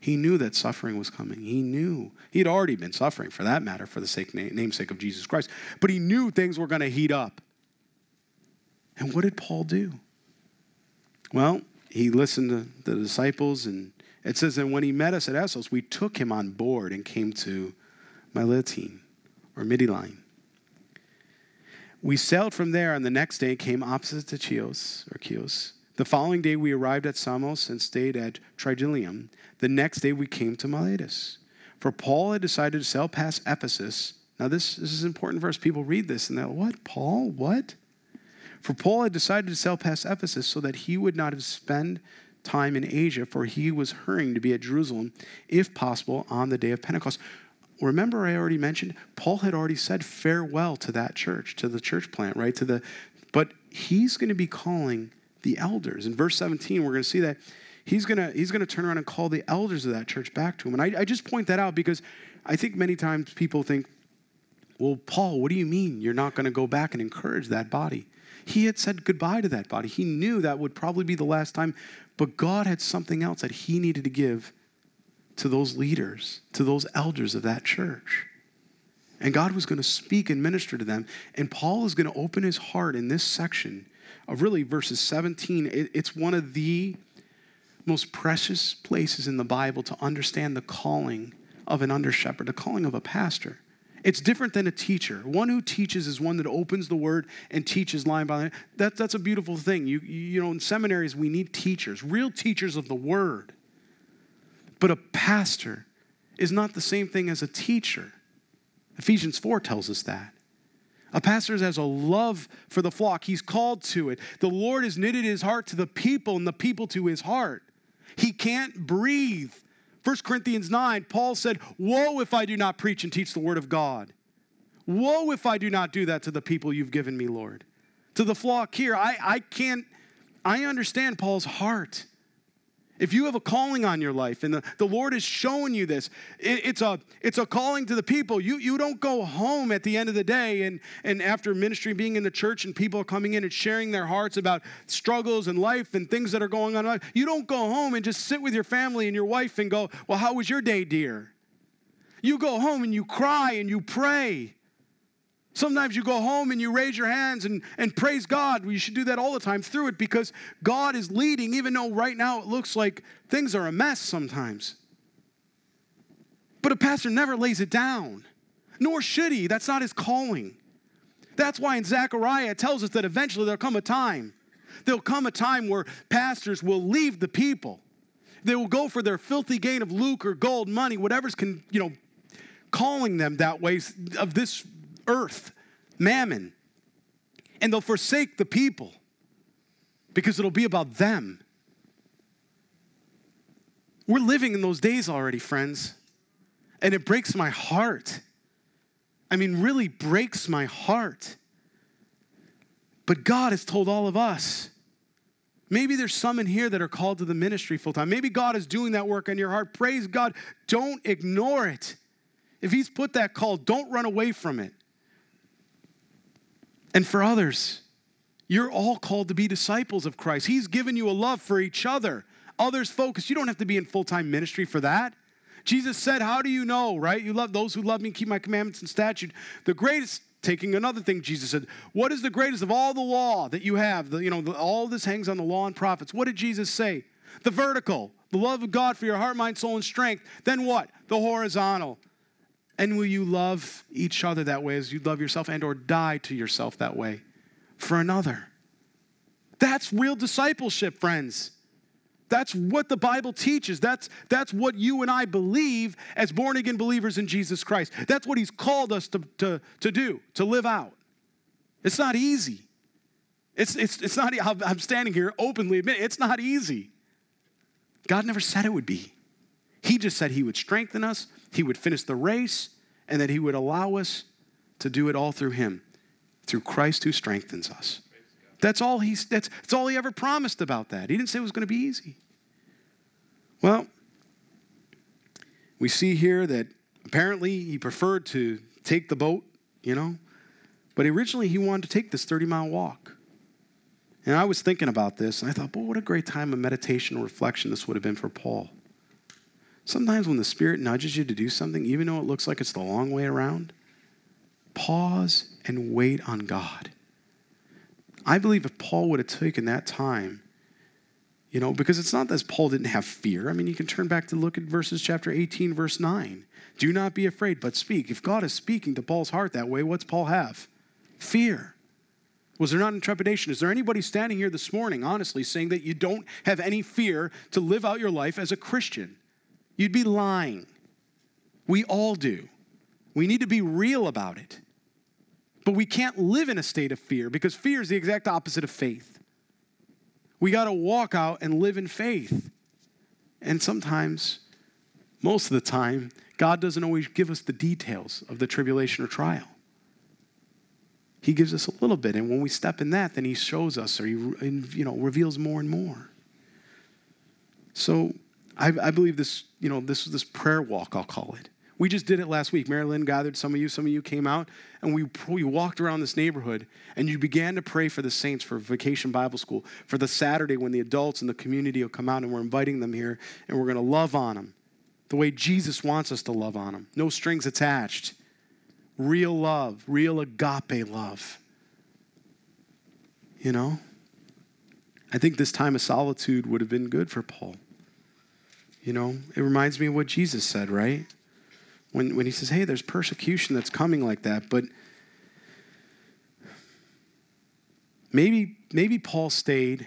S5: He knew that suffering was coming. He knew. He had already been suffering, for that matter, for the sake, namesake of Jesus Christ. But he knew things were going to heat up. And what did Paul do? Well, he listened to the disciples, and it says, that when he met us at Assos, we took him on board and came to Mylittine or Midiline. We sailed from there, and the next day came opposite to Chios or Chios the following day, we arrived at Samos and stayed at Trogyllium. The next day, we came to Miletus. For Paul had decided to sail past Ephesus. Now, this, this is an important verse. People read this and they're, like, what? Paul? What? For Paul had decided to sail past Ephesus so that he would not have spent time in Asia, for he was hurrying to be at Jerusalem, if possible, on the day of Pentecost. Remember, I already mentioned Paul had already said farewell to that church, to the church plant, right? To the, but he's going to be calling the elders. In verse 17, we're going to see that he's going to he's going to turn around and call the elders of that church back to him. And I, I just point that out because I think many times people think, well, Paul, what do you mean you're not going to go back and encourage that body? He had said goodbye to that body. He knew that would probably be the last time, but God had something else that he needed to give to those leaders, to those elders of that church. And God was going to speak and minister to them. And Paul is going to open his heart in this section of really verses 17. It, it's one of the most precious places in the Bible to understand the calling of an under shepherd, the calling of a pastor. It's different than a teacher. One who teaches is one that opens the word and teaches line by line. That, that's a beautiful thing. You, you know, in seminaries, we need teachers, real teachers of the word. But a pastor is not the same thing as a teacher. Ephesians 4 tells us that. A pastor has a love for the flock. He's called to it. The Lord has knitted his heart to the people and the people to his heart. He can't breathe. 1 Corinthians 9, Paul said, Woe if I do not preach and teach the word of God. Woe if I do not do that to the people you've given me, Lord. To the flock here, I, I can't, I understand Paul's heart. If you have a calling on your life and the, the Lord is showing you this, it, it's, a, it's a calling to the people. You, you don't go home at the end of the day and, and after ministry, being in the church and people coming in and sharing their hearts about struggles and life and things that are going on. You don't go home and just sit with your family and your wife and go, Well, how was your day, dear? You go home and you cry and you pray. Sometimes you go home and you raise your hands and, and praise God. You should do that all the time through it because God is leading, even though right now it looks like things are a mess sometimes. But a pastor never lays it down, nor should he. That's not his calling. That's why in Zechariah it tells us that eventually there'll come a time. There'll come a time where pastors will leave the people. They will go for their filthy gain of lucre, gold, money, whatever's can, you know, calling them that way of this earth, mammon. And they'll forsake the people because it'll be about them. We're living in those days already, friends. And it breaks my heart. I mean, really breaks my heart. But God has told all of us. Maybe there's some in here that are called to the ministry full time. Maybe God is doing that work in your heart. Praise God. Don't ignore it. If He's put that call, don't run away from it. And for others, you're all called to be disciples of Christ. He's given you a love for each other. Others focus. You don't have to be in full time ministry for that. Jesus said, How do you know, right? You love those who love me, and keep my commandments and statute. The greatest, taking another thing, Jesus said, What is the greatest of all the law that you have? The, you know, the, all this hangs on the law and prophets. What did Jesus say? The vertical, the love of God for your heart, mind, soul, and strength. Then what? The horizontal. And will you love each other that way as you love yourself and or die to yourself that way for another? That's real discipleship, friends. That's what the Bible teaches. That's, that's what you and I believe as born again believers in Jesus Christ. That's what He's called us to, to, to do, to live out. It's not easy. It's, it's, it's not, I'm standing here openly admitting it's not easy. God never said it would be. He just said He would strengthen us, He would finish the race, and that He would allow us to do it all through Him, through Christ who strengthens us. That's all, he's, that's, that's all He ever promised about that. He didn't say it was going to be easy. Well, we see here that apparently he preferred to take the boat, you know, but originally he wanted to take this 30 mile walk. And I was thinking about this, and I thought, boy, what a great time of meditation and reflection this would have been for Paul. Sometimes when the Spirit nudges you to do something, even though it looks like it's the long way around, pause and wait on God. I believe if Paul would have taken that time you know, because it's not that Paul didn't have fear. I mean, you can turn back to look at verses chapter 18, verse 9. Do not be afraid, but speak. If God is speaking to Paul's heart that way, what's Paul have? Fear. Was there not trepidation? Is there anybody standing here this morning, honestly, saying that you don't have any fear to live out your life as a Christian? You'd be lying. We all do. We need to be real about it. But we can't live in a state of fear because fear is the exact opposite of faith. We got to walk out and live in faith. And sometimes, most of the time, God doesn't always give us the details of the tribulation or trial. He gives us a little bit, and when we step in that, then He shows us or He you know, reveals more and more. So I, I believe this, you know, this is this prayer walk, I'll call it. We just did it last week. Marilyn gathered some of you, some of you came out, and we, we walked around this neighborhood, and you began to pray for the saints for Vacation Bible School, for the Saturday when the adults in the community will come out, and we're inviting them here, and we're going to love on them the way Jesus wants us to love on them. No strings attached. Real love, real agape love. You know? I think this time of solitude would have been good for Paul. You know, it reminds me of what Jesus said, right? when, when he says, hey, there's persecution that's coming like that, but maybe, maybe Paul stayed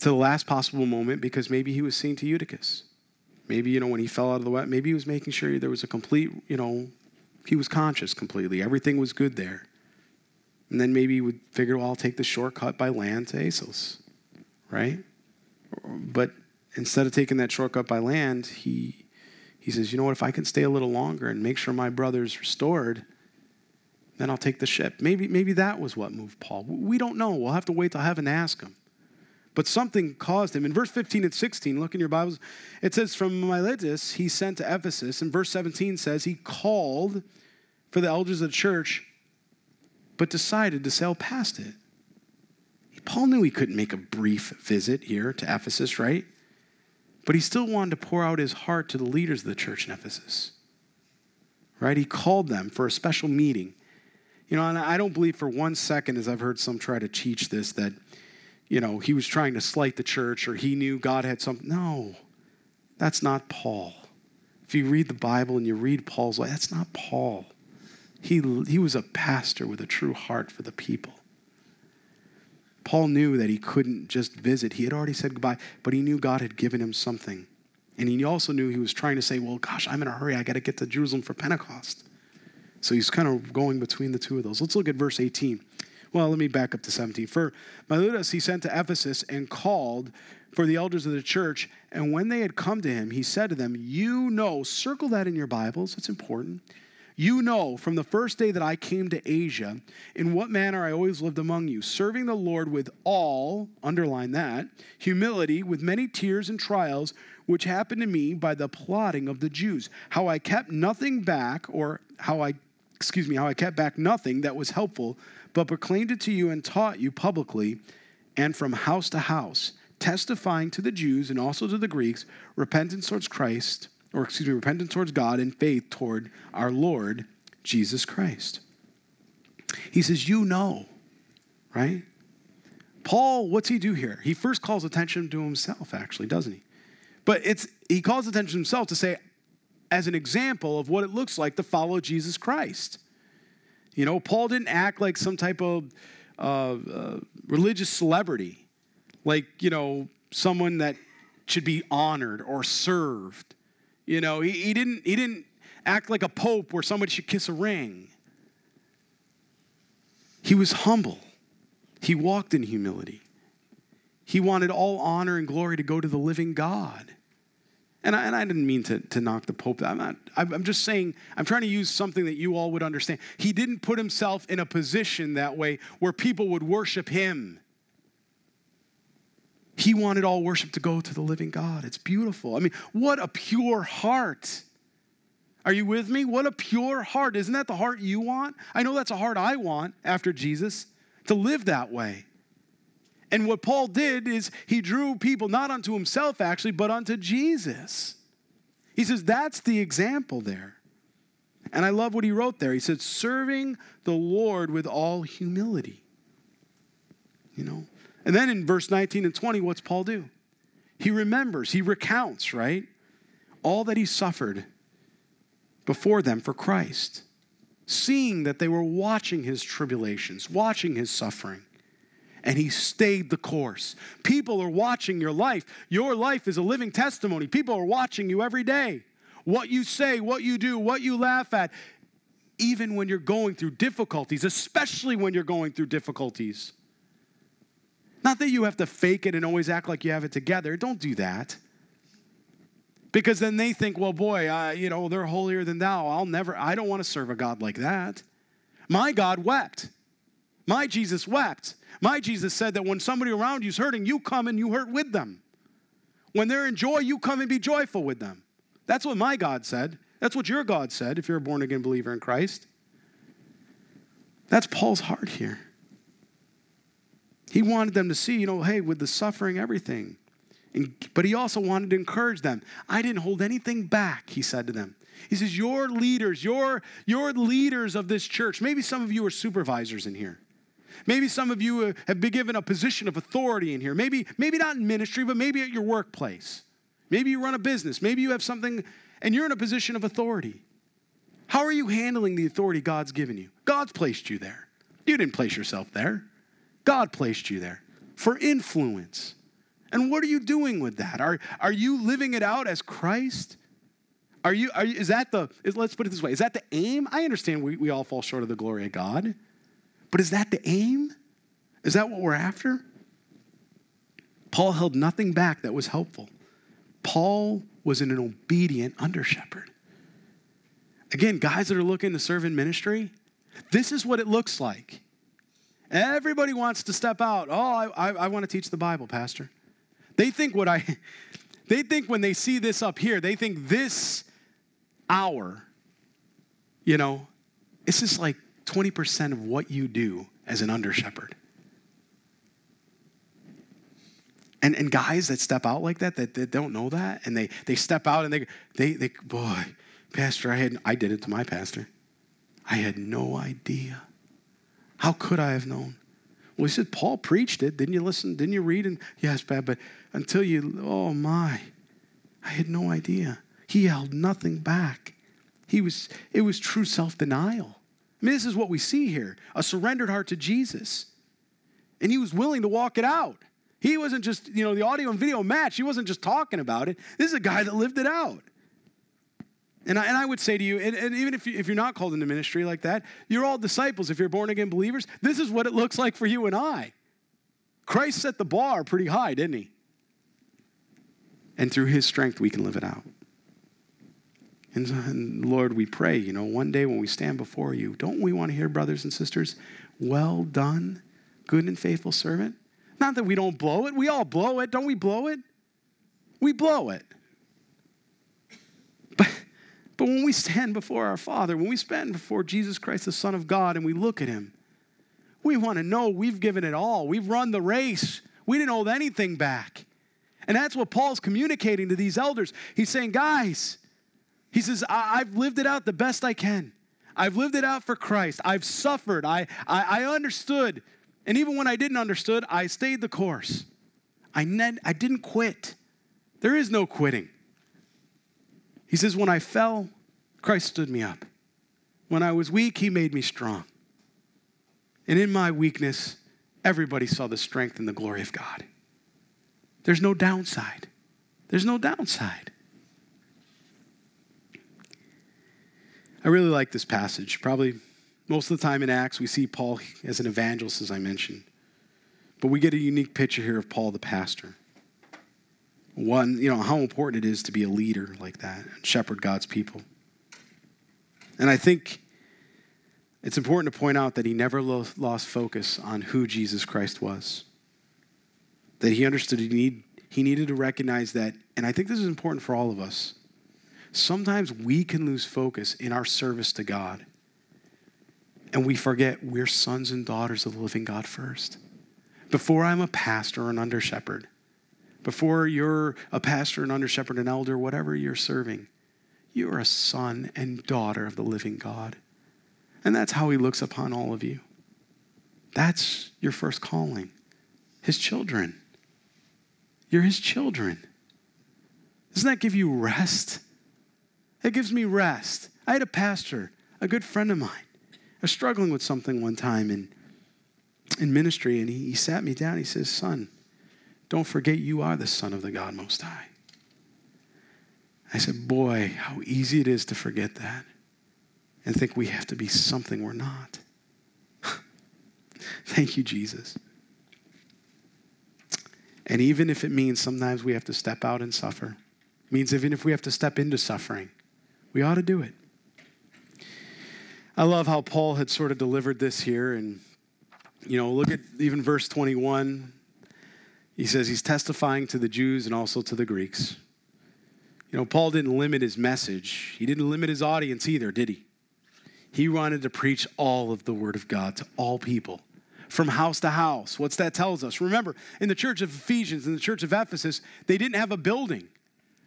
S5: to the last possible moment because maybe he was seeing to Eutychus. Maybe, you know, when he fell out of the way, maybe he was making sure there was a complete, you know, he was conscious completely. Everything was good there. And then maybe he would figure, well, I'll take the shortcut by land to Assos, right? But instead of taking that shortcut by land, he he says, You know what? If I can stay a little longer and make sure my brother's restored, then I'll take the ship. Maybe, maybe that was what moved Paul. We don't know. We'll have to wait till heaven to ask him. But something caused him. In verse 15 and 16, look in your Bibles, it says, From Miletus he sent to Ephesus. And verse 17 says, He called for the elders of the church, but decided to sail past it. Paul knew he couldn't make a brief visit here to Ephesus, right? But he still wanted to pour out his heart to the leaders of the church in Ephesus. Right? He called them for a special meeting. You know, and I don't believe for one second, as I've heard some try to teach this, that, you know, he was trying to slight the church or he knew God had something. No, that's not Paul. If you read the Bible and you read Paul's life, that's not Paul. He, he was a pastor with a true heart for the people. Paul knew that he couldn't just visit. He had already said goodbye, but he knew God had given him something. And he also knew he was trying to say, well, gosh, I'm in a hurry. I got to get to Jerusalem for Pentecost. So he's kind of going between the two of those. Let's look at verse 18. Well, let me back up to 17. For Miletus he sent to Ephesus and called for the elders of the church. And when they had come to him, he said to them, You know, circle that in your Bibles, it's important. You know from the first day that I came to Asia, in what manner I always lived among you, serving the Lord with all, underline that, humility, with many tears and trials, which happened to me by the plotting of the Jews. How I kept nothing back, or how I, excuse me, how I kept back nothing that was helpful, but proclaimed it to you and taught you publicly and from house to house, testifying to the Jews and also to the Greeks repentance towards Christ or excuse me, repentance towards God and faith toward our Lord Jesus Christ. He says, You know, right? Paul, what's he do here? He first calls attention to himself, actually, doesn't he? But it's he calls attention to himself to say, as an example of what it looks like to follow Jesus Christ. You know, Paul didn't act like some type of uh, uh, religious celebrity, like, you know, someone that should be honored or served. You know, he, he, didn't, he didn't act like a pope where somebody should kiss a ring. He was humble. He walked in humility. He wanted all honor and glory to go to the living God. And I, and I didn't mean to, to knock the Pope. I'm, not, I'm just saying, I'm trying to use something that you all would understand. He didn't put himself in a position that way where people would worship him. He wanted all worship to go to the living God. It's beautiful. I mean, what a pure heart. Are you with me? What a pure heart. Isn't that the heart you want? I know that's a heart I want after Jesus to live that way. And what Paul did is he drew people not unto himself, actually, but unto Jesus. He says that's the example there. And I love what he wrote there. He said, serving the Lord with all humility. You know? And then in verse 19 and 20, what's Paul do? He remembers, he recounts, right? All that he suffered before them for Christ, seeing that they were watching his tribulations, watching his suffering and he stayed the course. People are watching your life. Your life is a living testimony. People are watching you every day. What you say, what you do, what you laugh at, even when you're going through difficulties, especially when you're going through difficulties. Not that you have to fake it and always act like you have it together. Don't do that. Because then they think, well, boy, uh, you know, they're holier than thou. I'll never, I don't want to serve a God like that. My God wept. My Jesus wept. My Jesus said that when somebody around you is hurting, you come and you hurt with them. When they're in joy, you come and be joyful with them. That's what my God said. That's what your God said if you're a born again believer in Christ. That's Paul's heart here. He wanted them to see, you know, hey, with the suffering, everything. And, but he also wanted to encourage them. I didn't hold anything back, he said to them. He says, Your leaders, your, your leaders of this church, maybe some of you are supervisors in here. Maybe some of you uh, have been given a position of authority in here. Maybe, maybe not in ministry, but maybe at your workplace. Maybe you run a business. Maybe you have something and you're in a position of authority. How are you handling the authority God's given you? God's placed you there. You didn't place yourself there. God placed you there for influence. And what are you doing with that? Are, are you living it out as Christ? Are you, are you is that the, is, let's put it this way, is that the aim? I understand we, we all fall short of the glory of God. But is that the aim? Is that what we're after? Paul held nothing back that was helpful. Paul was an obedient under shepherd. Again, guys that are looking to serve in ministry, this is what it looks like. Everybody wants to step out. Oh, I, I, I want to teach the Bible, Pastor. They think what I, they think when they see this up here, they think this hour, you know, it's just like 20% of what you do as an under shepherd. And, and guys that step out like that, that, that don't know that, and they, they step out and they, they, they, boy, Pastor, I, had, I did it to my pastor. I had no idea. How could I have known? Well, he said, Paul preached it. Didn't you listen? Didn't you read? And yes, bad, but until you, oh my, I had no idea. He held nothing back. He was, it was true self denial. I mean, this is what we see here a surrendered heart to Jesus. And he was willing to walk it out. He wasn't just, you know, the audio and video match. He wasn't just talking about it. This is a guy that lived it out. And I, and I would say to you, and, and even if, you, if you're not called into ministry like that, you're all disciples. If you're born again believers, this is what it looks like for you and I. Christ set the bar pretty high, didn't he? And through his strength, we can live it out. And, and Lord, we pray, you know, one day when we stand before you, don't we want to hear, brothers and sisters, well done, good and faithful servant? Not that we don't blow it. We all blow it. Don't we blow it? We blow it. But, but when we stand before our Father, when we stand before Jesus Christ, the Son of God, and we look at Him, we want to know we've given it all. We've run the race. We didn't hold anything back. And that's what Paul's communicating to these elders. He's saying, guys, he says, I- have lived it out the best I can. I've lived it out for Christ. I've suffered. I, I, I understood. And even when I didn't understood, I stayed the course. I, ne- I didn't quit. There is no quitting. He says, When I fell, Christ stood me up. When I was weak, he made me strong. And in my weakness, everybody saw the strength and the glory of God. There's no downside. There's no downside. I really like this passage. Probably most of the time in Acts, we see Paul as an evangelist, as I mentioned. But we get a unique picture here of Paul the pastor. One, you know, how important it is to be a leader like that and shepherd God's people. And I think it's important to point out that he never lost focus on who Jesus Christ was. That he understood he, need, he needed to recognize that, and I think this is important for all of us sometimes we can lose focus in our service to God. And we forget we're sons and daughters of the living God first. Before I'm a pastor or an under shepherd, before you're a pastor, an under shepherd, an elder, whatever you're serving, you are a son and daughter of the living God. And that's how he looks upon all of you. That's your first calling. His children. You're his children. Doesn't that give you rest? It gives me rest. I had a pastor, a good friend of mine. I was struggling with something one time in, in ministry, and he, he sat me down. He says, Son, don't forget you are the Son of the God Most High. I said, Boy, how easy it is to forget that and think we have to be something we're not. Thank you, Jesus. And even if it means sometimes we have to step out and suffer, it means even if we have to step into suffering, we ought to do it. I love how Paul had sort of delivered this here. And, you know, look at even verse 21. He says he's testifying to the Jews and also to the Greeks. You know, Paul didn't limit his message, he didn't limit his audience either, did he? He wanted to preach all of the Word of God to all people from house to house. What's that tells us? Remember, in the church of Ephesians, in the church of Ephesus, they didn't have a building.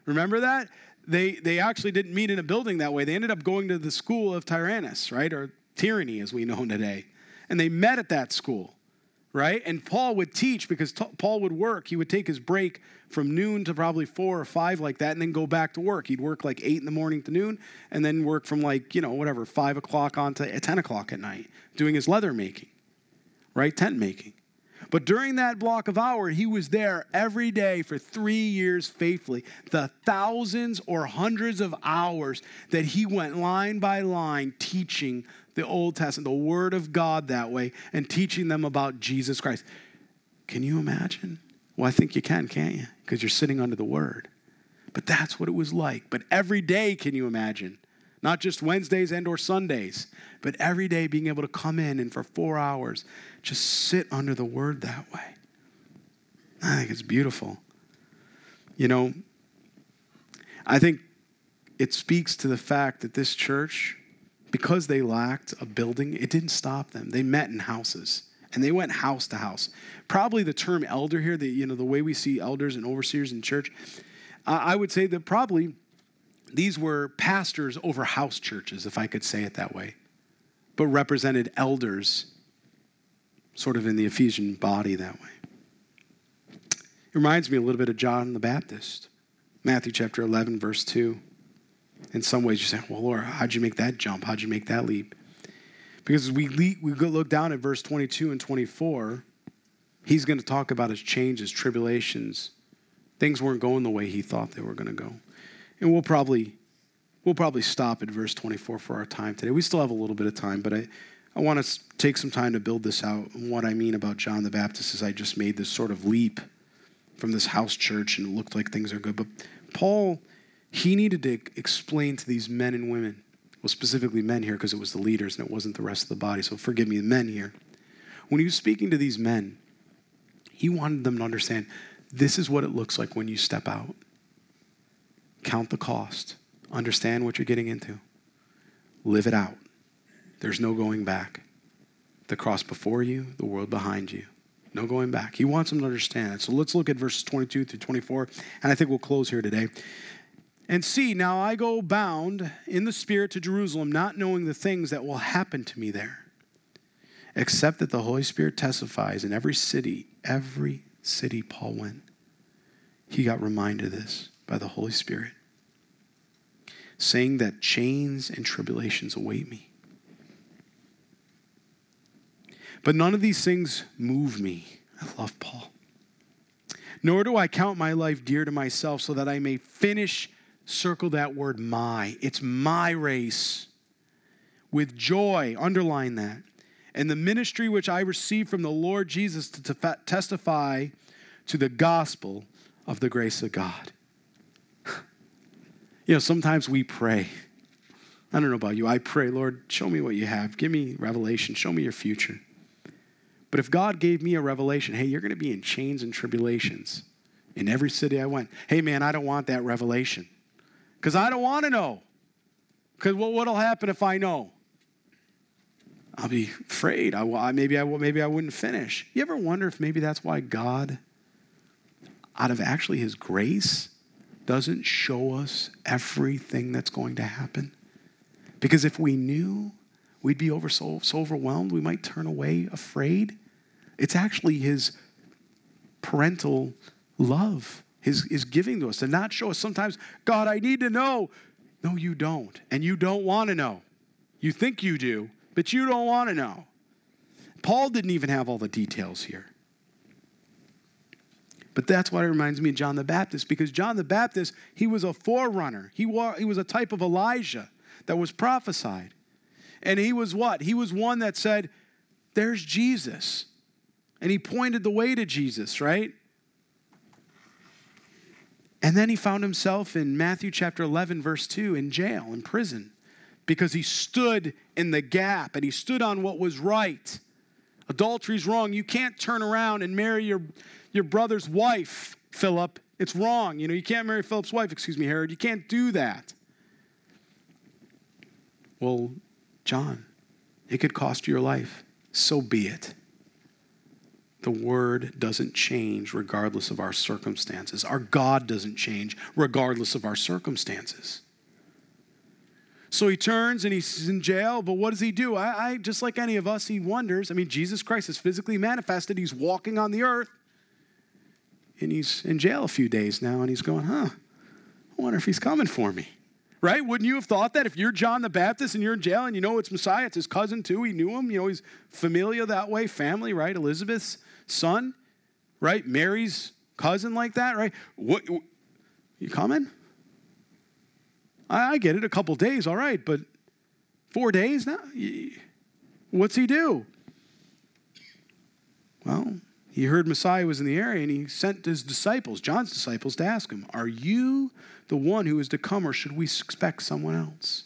S5: Remember that? they, they actually didn't meet in a building that way. They ended up going to the school of Tyrannus, right? Or tyranny as we know today. And they met at that school, right? And Paul would teach because t- Paul would work. He would take his break from noon to probably four or five like that and then go back to work. He'd work like eight in the morning to noon and then work from like, you know, whatever, five o'clock on to eh, 10 o'clock at night doing his leather making, right? Tent making. But during that block of hour, he was there every day for three years faithfully. The thousands or hundreds of hours that he went line by line teaching the Old Testament, the Word of God that way, and teaching them about Jesus Christ. Can you imagine? Well, I think you can, can't you? Because you're sitting under the Word. But that's what it was like. But every day, can you imagine? Not just Wednesdays and or Sundays, but every day being able to come in and for four hours just sit under the word that way. I think it's beautiful. You know, I think it speaks to the fact that this church, because they lacked a building, it didn't stop them. They met in houses and they went house to house. Probably the term elder here, the, you know, the way we see elders and overseers in church, I would say that probably these were pastors over house churches, if I could say it that way, but represented elders sort of in the Ephesian body that way. It reminds me a little bit of John the Baptist, Matthew chapter 11, verse 2. In some ways, you say, well, Lord, how'd you make that jump? How'd you make that leap? Because we, we look down at verse 22 and 24, he's going to talk about his changes, tribulations. Things weren't going the way he thought they were going to go. And we'll probably, we'll probably stop at verse 24 for our time today. We still have a little bit of time, but I, I want to take some time to build this out. And what I mean about John the Baptist is I just made this sort of leap from this house church and it looked like things are good. But Paul, he needed to explain to these men and women well, specifically men here because it was the leaders and it wasn't the rest of the body. So forgive me, the men here. When he was speaking to these men, he wanted them to understand this is what it looks like when you step out. Count the cost, understand what you're getting into, live it out. There's no going back. The cross before you, the world behind you. No going back. He wants them to understand it. So let's look at verses 22 through 24, and I think we'll close here today. And see, now I go bound in the Spirit to Jerusalem, not knowing the things that will happen to me there, except that the Holy Spirit testifies in every city, every city Paul went. He got reminded of this by the Holy Spirit, saying that chains and tribulations await me. But none of these things move me. I love Paul. Nor do I count my life dear to myself so that I may finish circle that word my. It's my race. With joy, underline that. And the ministry which I received from the Lord Jesus to testify to the gospel of the grace of God. You know, sometimes we pray. I don't know about you. I pray, Lord, show me what you have. Give me revelation. Show me your future. But if God gave me a revelation, hey, you're going to be in chains and tribulations in every city I went. Hey, man, I don't want that revelation because I don't want to know. Because well, what will happen if I know? I'll be afraid. I, maybe, I, maybe I wouldn't finish. You ever wonder if maybe that's why God, out of actually His grace, doesn't show us everything that's going to happen? Because if we knew, we'd be over so, so overwhelmed, we might turn away afraid. It's actually His parental love his, is giving to us to not show us sometimes, God, I need to know. No, you don't. And you don't want to know. You think you do, but you don't want to know. Paul didn't even have all the details here. But that's why it reminds me of John the Baptist, because John the Baptist, he was a forerunner. He was, he was a type of Elijah that was prophesied. And he was what? He was one that said, There's Jesus. And he pointed the way to Jesus, right? And then he found himself in Matthew chapter 11, verse 2, in jail, in prison, because he stood in the gap and he stood on what was right. Adultery's wrong. You can't turn around and marry your, your brother's wife, Philip. It's wrong. You know, you can't marry Philip's wife, excuse me, Herod. You can't do that. Well, John, it could cost you your life. So be it the word doesn't change regardless of our circumstances. Our God doesn't change regardless of our circumstances. So he turns and he's in jail, but what does he do? I, I, just like any of us, he wonders. I mean, Jesus Christ is physically manifested. He's walking on the earth, and he's in jail a few days now, and he's going, huh? I wonder if he's coming for me. Right? Wouldn't you have thought that if you're John the Baptist and you're in jail and you know it's Messiah, it's his cousin too. He knew him. You know, he's familiar that way, family, right? Elizabeth's son, right? Mary's cousin like that, right? What you coming? I, get it, a couple days, all right, but four days now? What's he do? Well, he heard Messiah was in the area and he sent his disciples, John's disciples, to ask him, Are you the one who is to come or should we expect someone else?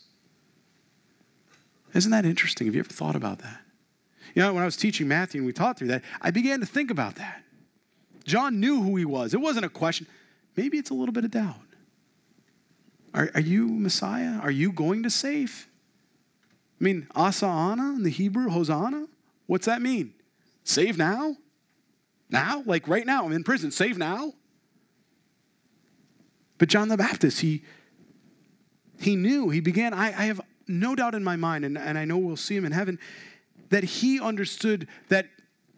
S5: Isn't that interesting? Have you ever thought about that? You know, when I was teaching Matthew and we taught through that, I began to think about that. John knew who he was. It wasn't a question. Maybe it's a little bit of doubt. Are, are you Messiah? Are you going to save? I mean, Asa'ana in the Hebrew, Hosanna, what's that mean? Save now? Now? Like right now, I'm in prison. Save now? But John the Baptist, he, he knew, he began, I, I have no doubt in my mind, and, and I know we'll see him in heaven, that he understood that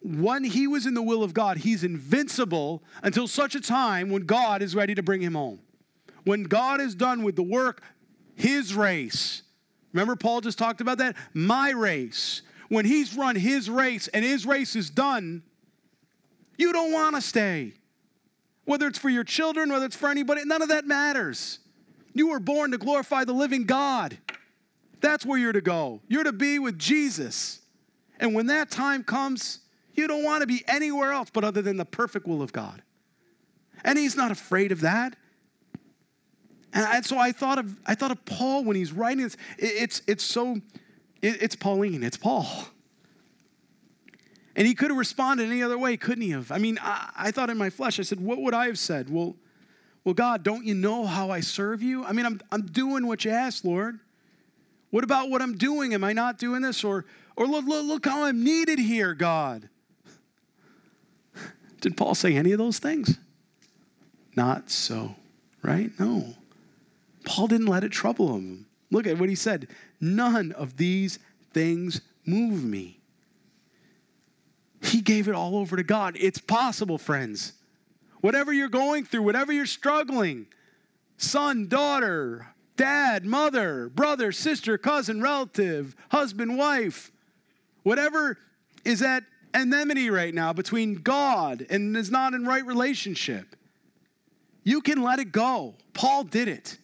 S5: when he was in the will of God, he's invincible until such a time when God is ready to bring him home. When God is done with the work, his race. Remember, Paul just talked about that? My race. When he's run his race and his race is done, you don't want to stay. Whether it's for your children, whether it's for anybody, none of that matters. You were born to glorify the living God. That's where you're to go. You're to be with Jesus. And when that time comes, you don't want to be anywhere else but other than the perfect will of God. And he's not afraid of that. And so I thought of I thought of Paul when he's writing this. It's it's so it's Pauline, it's Paul. And he could have responded any other way, couldn't he have? I mean, I, I thought in my flesh, I said, what would I have said? Well, well, God, don't you know how I serve you? I mean, I'm, I'm doing what you asked, Lord. What about what I'm doing? Am I not doing this? Or, or look, look, look how I'm needed here, God. Did Paul say any of those things? Not so, right? No. Paul didn't let it trouble him. Look at what he said None of these things move me. He gave it all over to God. It's possible, friends. Whatever you're going through, whatever you're struggling, son, daughter, dad, mother, brother, sister, cousin, relative, husband, wife, whatever is at enmity right now between God and is not in right relationship, you can let it go. Paul did it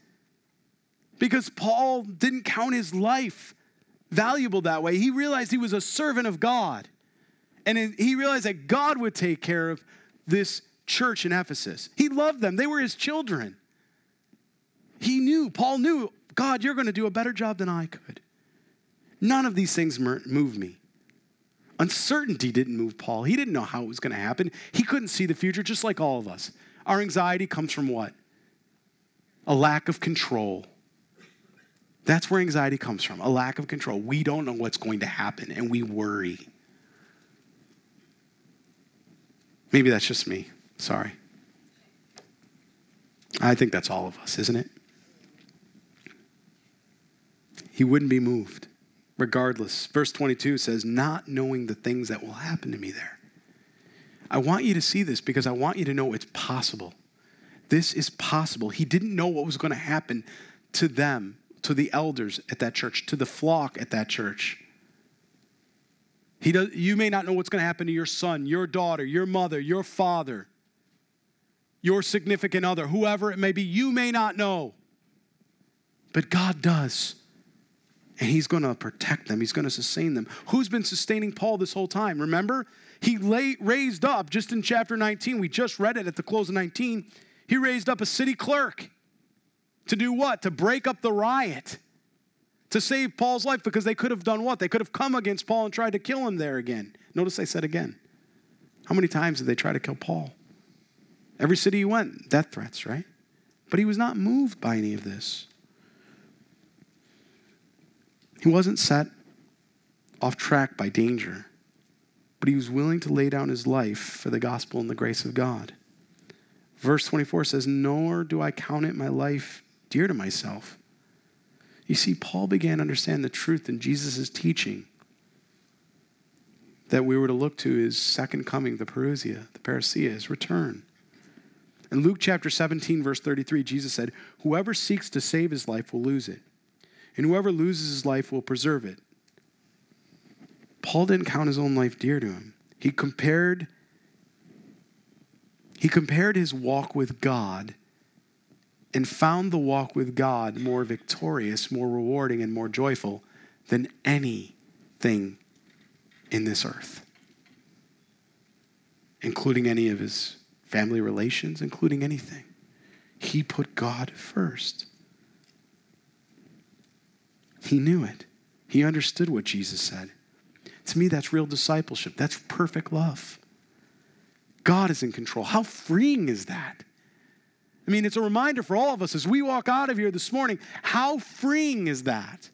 S5: because Paul didn't count his life valuable that way. He realized he was a servant of God. And he realized that God would take care of this church in Ephesus. He loved them, they were his children. He knew, Paul knew, God, you're going to do a better job than I could. None of these things move me. Uncertainty didn't move Paul. He didn't know how it was going to happen. He couldn't see the future, just like all of us. Our anxiety comes from what? A lack of control. That's where anxiety comes from a lack of control. We don't know what's going to happen and we worry. Maybe that's just me. Sorry. I think that's all of us, isn't it? He wouldn't be moved regardless. Verse 22 says, Not knowing the things that will happen to me there. I want you to see this because I want you to know it's possible. This is possible. He didn't know what was going to happen to them to the elders at that church, to the flock at that church. He does, you may not know what's going to happen to your son, your daughter, your mother, your father, your significant other, whoever it may be. You may not know. But God does. And He's going to protect them, He's going to sustain them. Who's been sustaining Paul this whole time? Remember? He lay, raised up, just in chapter 19, we just read it at the close of 19, he raised up a city clerk. To do what? To break up the riot. To save Paul's life because they could have done what? They could have come against Paul and tried to kill him there again. Notice they said again. How many times did they try to kill Paul? Every city he went, death threats, right? But he was not moved by any of this. He wasn't set off track by danger, but he was willing to lay down his life for the gospel and the grace of God. Verse 24 says, Nor do I count it my life dear to myself. You see, Paul began to understand the truth in Jesus' teaching that we were to look to his second coming, the parousia, the parousia, his return. In Luke chapter 17, verse 33, Jesus said, Whoever seeks to save his life will lose it, and whoever loses his life will preserve it. Paul didn't count his own life dear to him. He compared he compared his walk with God and found the walk with God more victorious, more rewarding, and more joyful than anything in this earth, including any of his family relations, including anything. He put God first. He knew it. He understood what Jesus said. To me, that's real discipleship. That's perfect love. God is in control. How freeing is that? I mean, it's a reminder for all of us as we walk out of here this morning how freeing is that?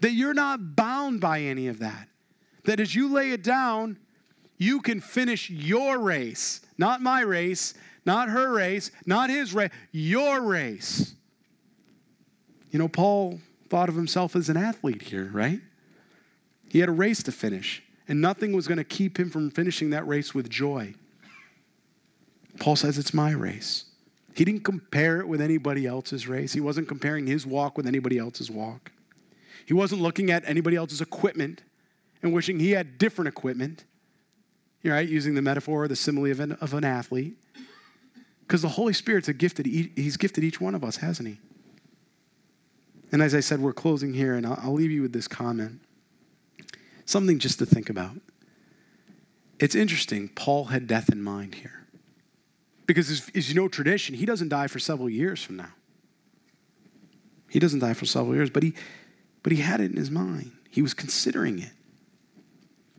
S5: That you're not bound by any of that. That as you lay it down, You can finish your race, not my race, not her race, not his race, your race. You know, Paul thought of himself as an athlete here, right? He had a race to finish, and nothing was going to keep him from finishing that race with joy. Paul says, It's my race. He didn't compare it with anybody else's race. He wasn't comparing his walk with anybody else's walk. He wasn't looking at anybody else's equipment and wishing he had different equipment, right? Using the metaphor, the simile of an, of an athlete. Because the Holy Spirit's a gifted, he's gifted each one of us, hasn't he? And as I said, we're closing here, and I'll, I'll leave you with this comment. Something just to think about. It's interesting, Paul had death in mind here. Because as, as, you know tradition, he doesn't die for several years from now. He doesn't die for several years, but he, but he had it in his mind. He was considering it.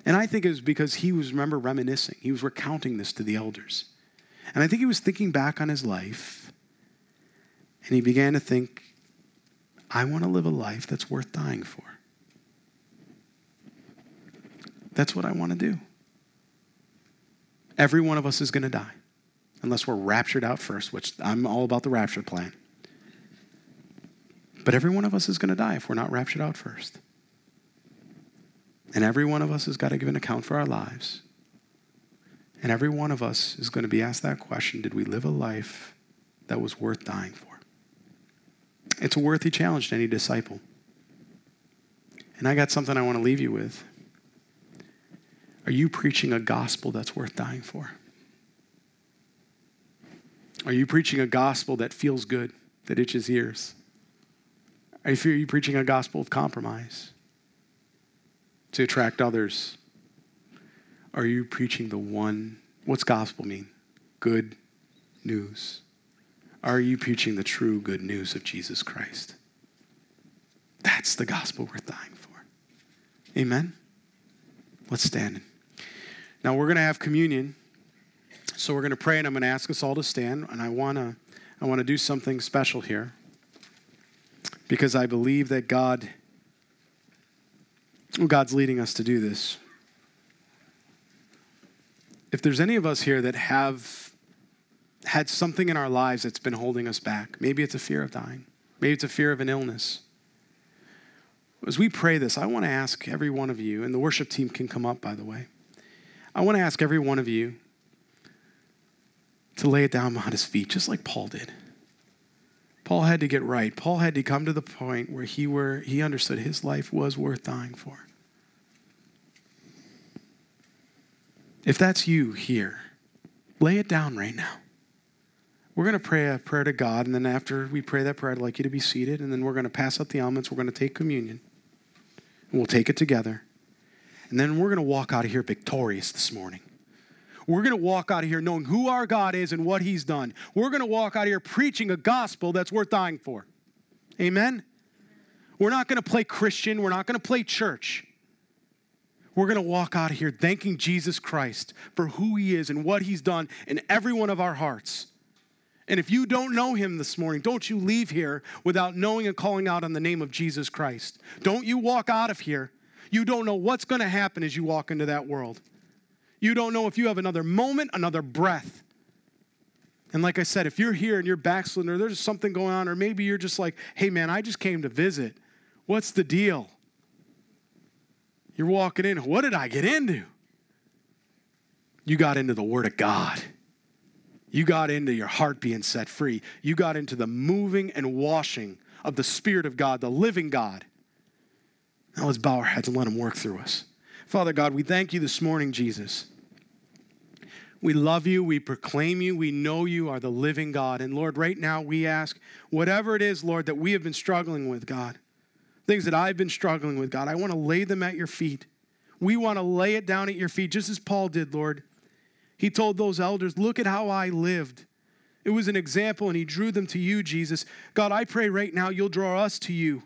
S5: And I think it was because he was, remember, reminiscing. He was recounting this to the elders. And I think he was thinking back on his life. And he began to think, I want to live a life that's worth dying for. That's what I want to do. Every one of us is going to die unless we're raptured out first, which I'm all about the rapture plan. But every one of us is going to die if we're not raptured out first. And every one of us has got to give an account for our lives. And every one of us is going to be asked that question Did we live a life that was worth dying for? It's a worthy challenge to any disciple. And I got something I want to leave you with. Are you preaching a gospel that's worth dying for? Are you preaching a gospel that feels good, that itches ears? Are you preaching a gospel of compromise to attract others? Are you preaching the one? What's gospel mean? Good news. Are you preaching the true good news of Jesus Christ? That's the gospel worth dying for. Amen? Let's stand. Now we're going to have communion. So we're going to pray, and I'm going to ask us all to stand. And I want to, I want to do something special here because I believe that God, God's leading us to do this. If there's any of us here that have had something in our lives that's been holding us back, maybe it's a fear of dying, maybe it's a fear of an illness. As we pray this, I want to ask every one of you, and the worship team can come up, by the way. I want to ask every one of you to lay it down on his feet, just like Paul did. Paul had to get right. Paul had to come to the point where he, were, he understood his life was worth dying for. If that's you here, lay it down right now. We're going to pray a prayer to God, and then after we pray that prayer, I'd like you to be seated, and then we're going to pass out the elements. We're going to take communion, and we'll take it together. And then we're going to walk out of here victorious this morning. We're going to walk out of here knowing who our God is and what He's done. We're going to walk out of here preaching a gospel that's worth dying for. Amen? We're not going to play Christian. We're not going to play church. We're going to walk out of here thanking Jesus Christ for who He is and what He's done in every one of our hearts. And if you don't know Him this morning, don't you leave here without knowing and calling out on the name of Jesus Christ. Don't you walk out of here. You don't know what's going to happen as you walk into that world. You don't know if you have another moment, another breath. And like I said, if you're here and you're backsliding or there's something going on, or maybe you're just like, hey man, I just came to visit. What's the deal? You're walking in. What did I get into? You got into the Word of God. You got into your heart being set free. You got into the moving and washing of the Spirit of God, the living God. Now let's bow our heads and let Him work through us. Father God, we thank you this morning, Jesus. We love you. We proclaim you. We know you are the living God. And Lord, right now we ask whatever it is, Lord, that we have been struggling with, God, things that I've been struggling with, God, I want to lay them at your feet. We want to lay it down at your feet, just as Paul did, Lord. He told those elders, Look at how I lived. It was an example, and he drew them to you, Jesus. God, I pray right now you'll draw us to you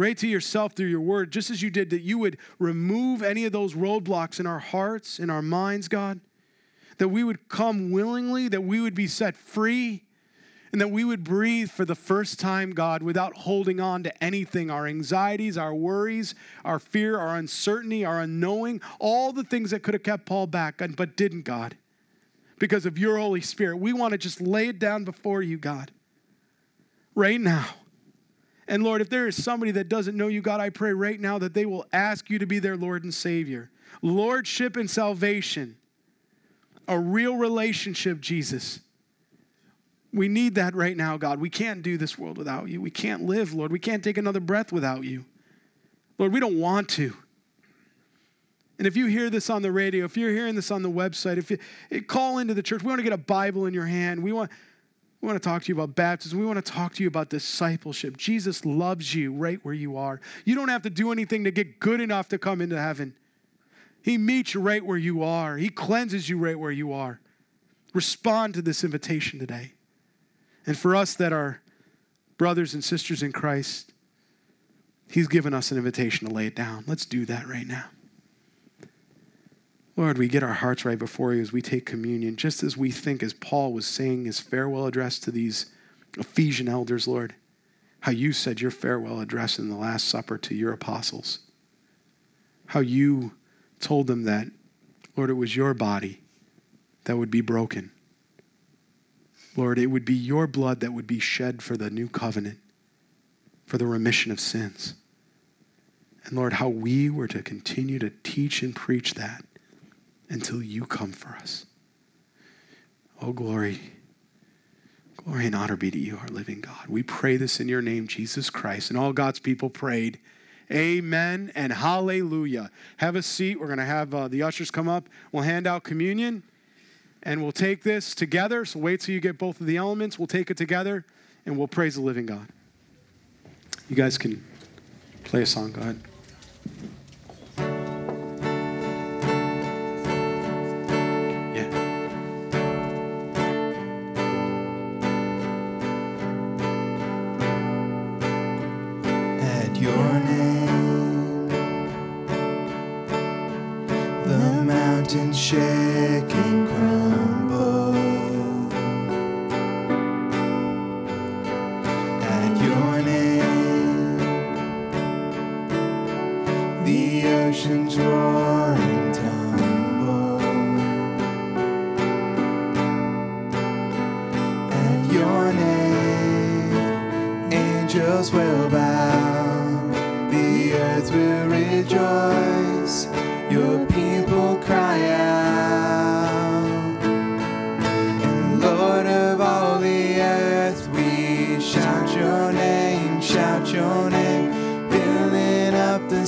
S5: right to yourself through your word, just as you did, that you would remove any of those roadblocks in our hearts, in our minds, God. That we would come willingly, that we would be set free,
S1: And that we would breathe for the first time, God, without holding on to anything our anxieties, our worries, our fear, our uncertainty, our unknowing, all the things that could have kept Paul back, but didn't, God, because of your Holy Spirit. We want to just lay it down before you, God, right now. And Lord, if there is somebody that doesn't know you, God, I pray right now that they will ask you to be their Lord and Savior. Lordship and salvation, a real relationship, Jesus. We need that right now, God. We can't do this world without you. We can't live, Lord. We can't take another breath without you. Lord, we don't want to. And if you hear this on the radio, if you're hearing this on the website, if you call into the church, we want to get a Bible in your hand. We want, we want to talk to you about baptism. We want to talk to you about discipleship. Jesus loves you right where you are. You don't have to do anything to get good enough to come into heaven. He meets you right where you are, He cleanses you right where you are. Respond to this invitation today. And for us that are brothers and sisters in Christ, He's given us an invitation to lay it down. Let's do that right now. Lord, we get our hearts right before you as we take communion, just as we think, as Paul was saying his farewell address to these Ephesian elders, Lord, how you said your farewell address in the Last Supper to your apostles, how you told them that, Lord, it was your body that would be broken. Lord, it would be your blood that would be shed for the new covenant, for the remission of sins. And Lord, how we were to continue to teach and preach that until you come for us. Oh, glory. Glory and honor be to you, our living God. We pray this in your name, Jesus Christ. And all God's people prayed, Amen and hallelujah. Have a seat. We're going to have uh, the ushers come up. We'll hand out communion. And we'll take this together. So wait till you get both of the elements. We'll take it together and we'll praise the living God. You guys can play a song. Go ahead.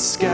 S1: sky.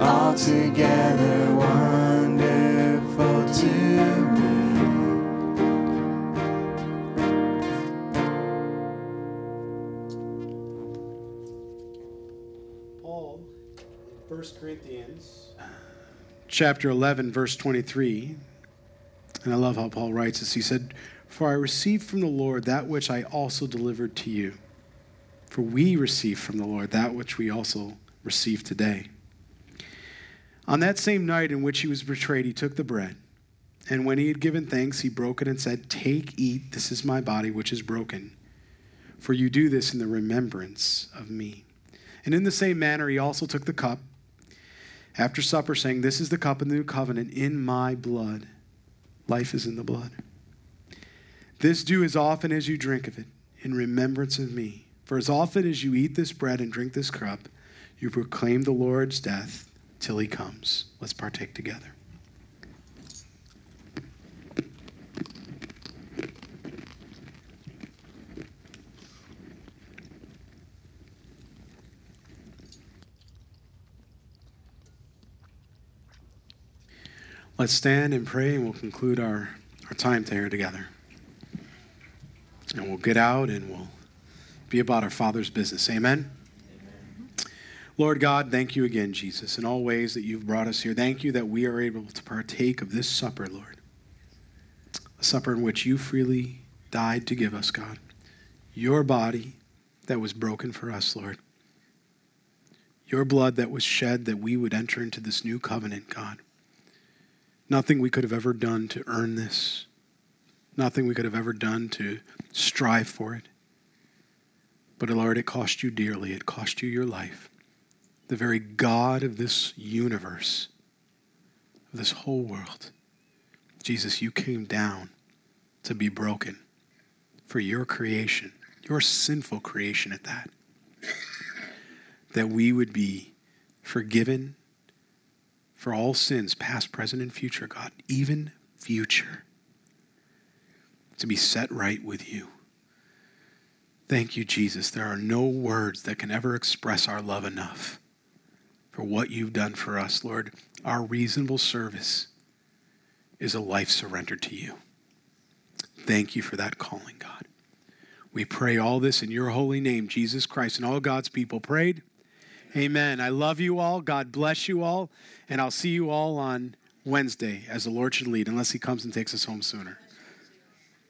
S1: Altogether wonderful to me.
S5: Paul, 1 Corinthians chapter 11, verse 23, and I love how Paul writes this. He said, For I received from the Lord that which I also delivered to you. For we received from the Lord that which we also receive today. On that same night in which he was betrayed, he took the bread. And when he had given thanks, he broke it and said, Take, eat, this is my body, which is broken. For you do this in the remembrance of me. And in the same manner, he also took the cup after supper, saying, This is the cup of the new covenant in my blood. Life is in the blood. This do as often as you drink of it in remembrance of me. For as often as you eat this bread and drink this cup, you proclaim the Lord's death till he comes. Let's partake together. Let's stand and pray, and we'll conclude our, our time here together. And we'll get out and we'll be about our Father's business. Amen. Lord God, thank you again, Jesus, in all ways that you've brought us here. Thank you that we are able to partake of this supper, Lord. A supper in which you freely died to give us, God. Your body that was broken for us, Lord. Your blood that was shed that we would enter into this new covenant, God. Nothing we could have ever done to earn this. Nothing we could have ever done to strive for it. But Lord, it cost you dearly. It cost you your life. The very God of this universe, of this whole world. Jesus, you came down to be broken for your creation, your sinful creation at that. That we would be forgiven for all sins, past, present, and future, God, even future, to be set right with you. Thank you, Jesus. There are no words that can ever express our love enough for what you've done for us, Lord. Our reasonable service is a life surrendered to you. Thank you for that calling, God. We pray all this in your holy name, Jesus Christ, and all God's people prayed. Amen. I love you all. God bless you all. And I'll see you all on Wednesday as the Lord should lead, unless He comes and takes us home sooner.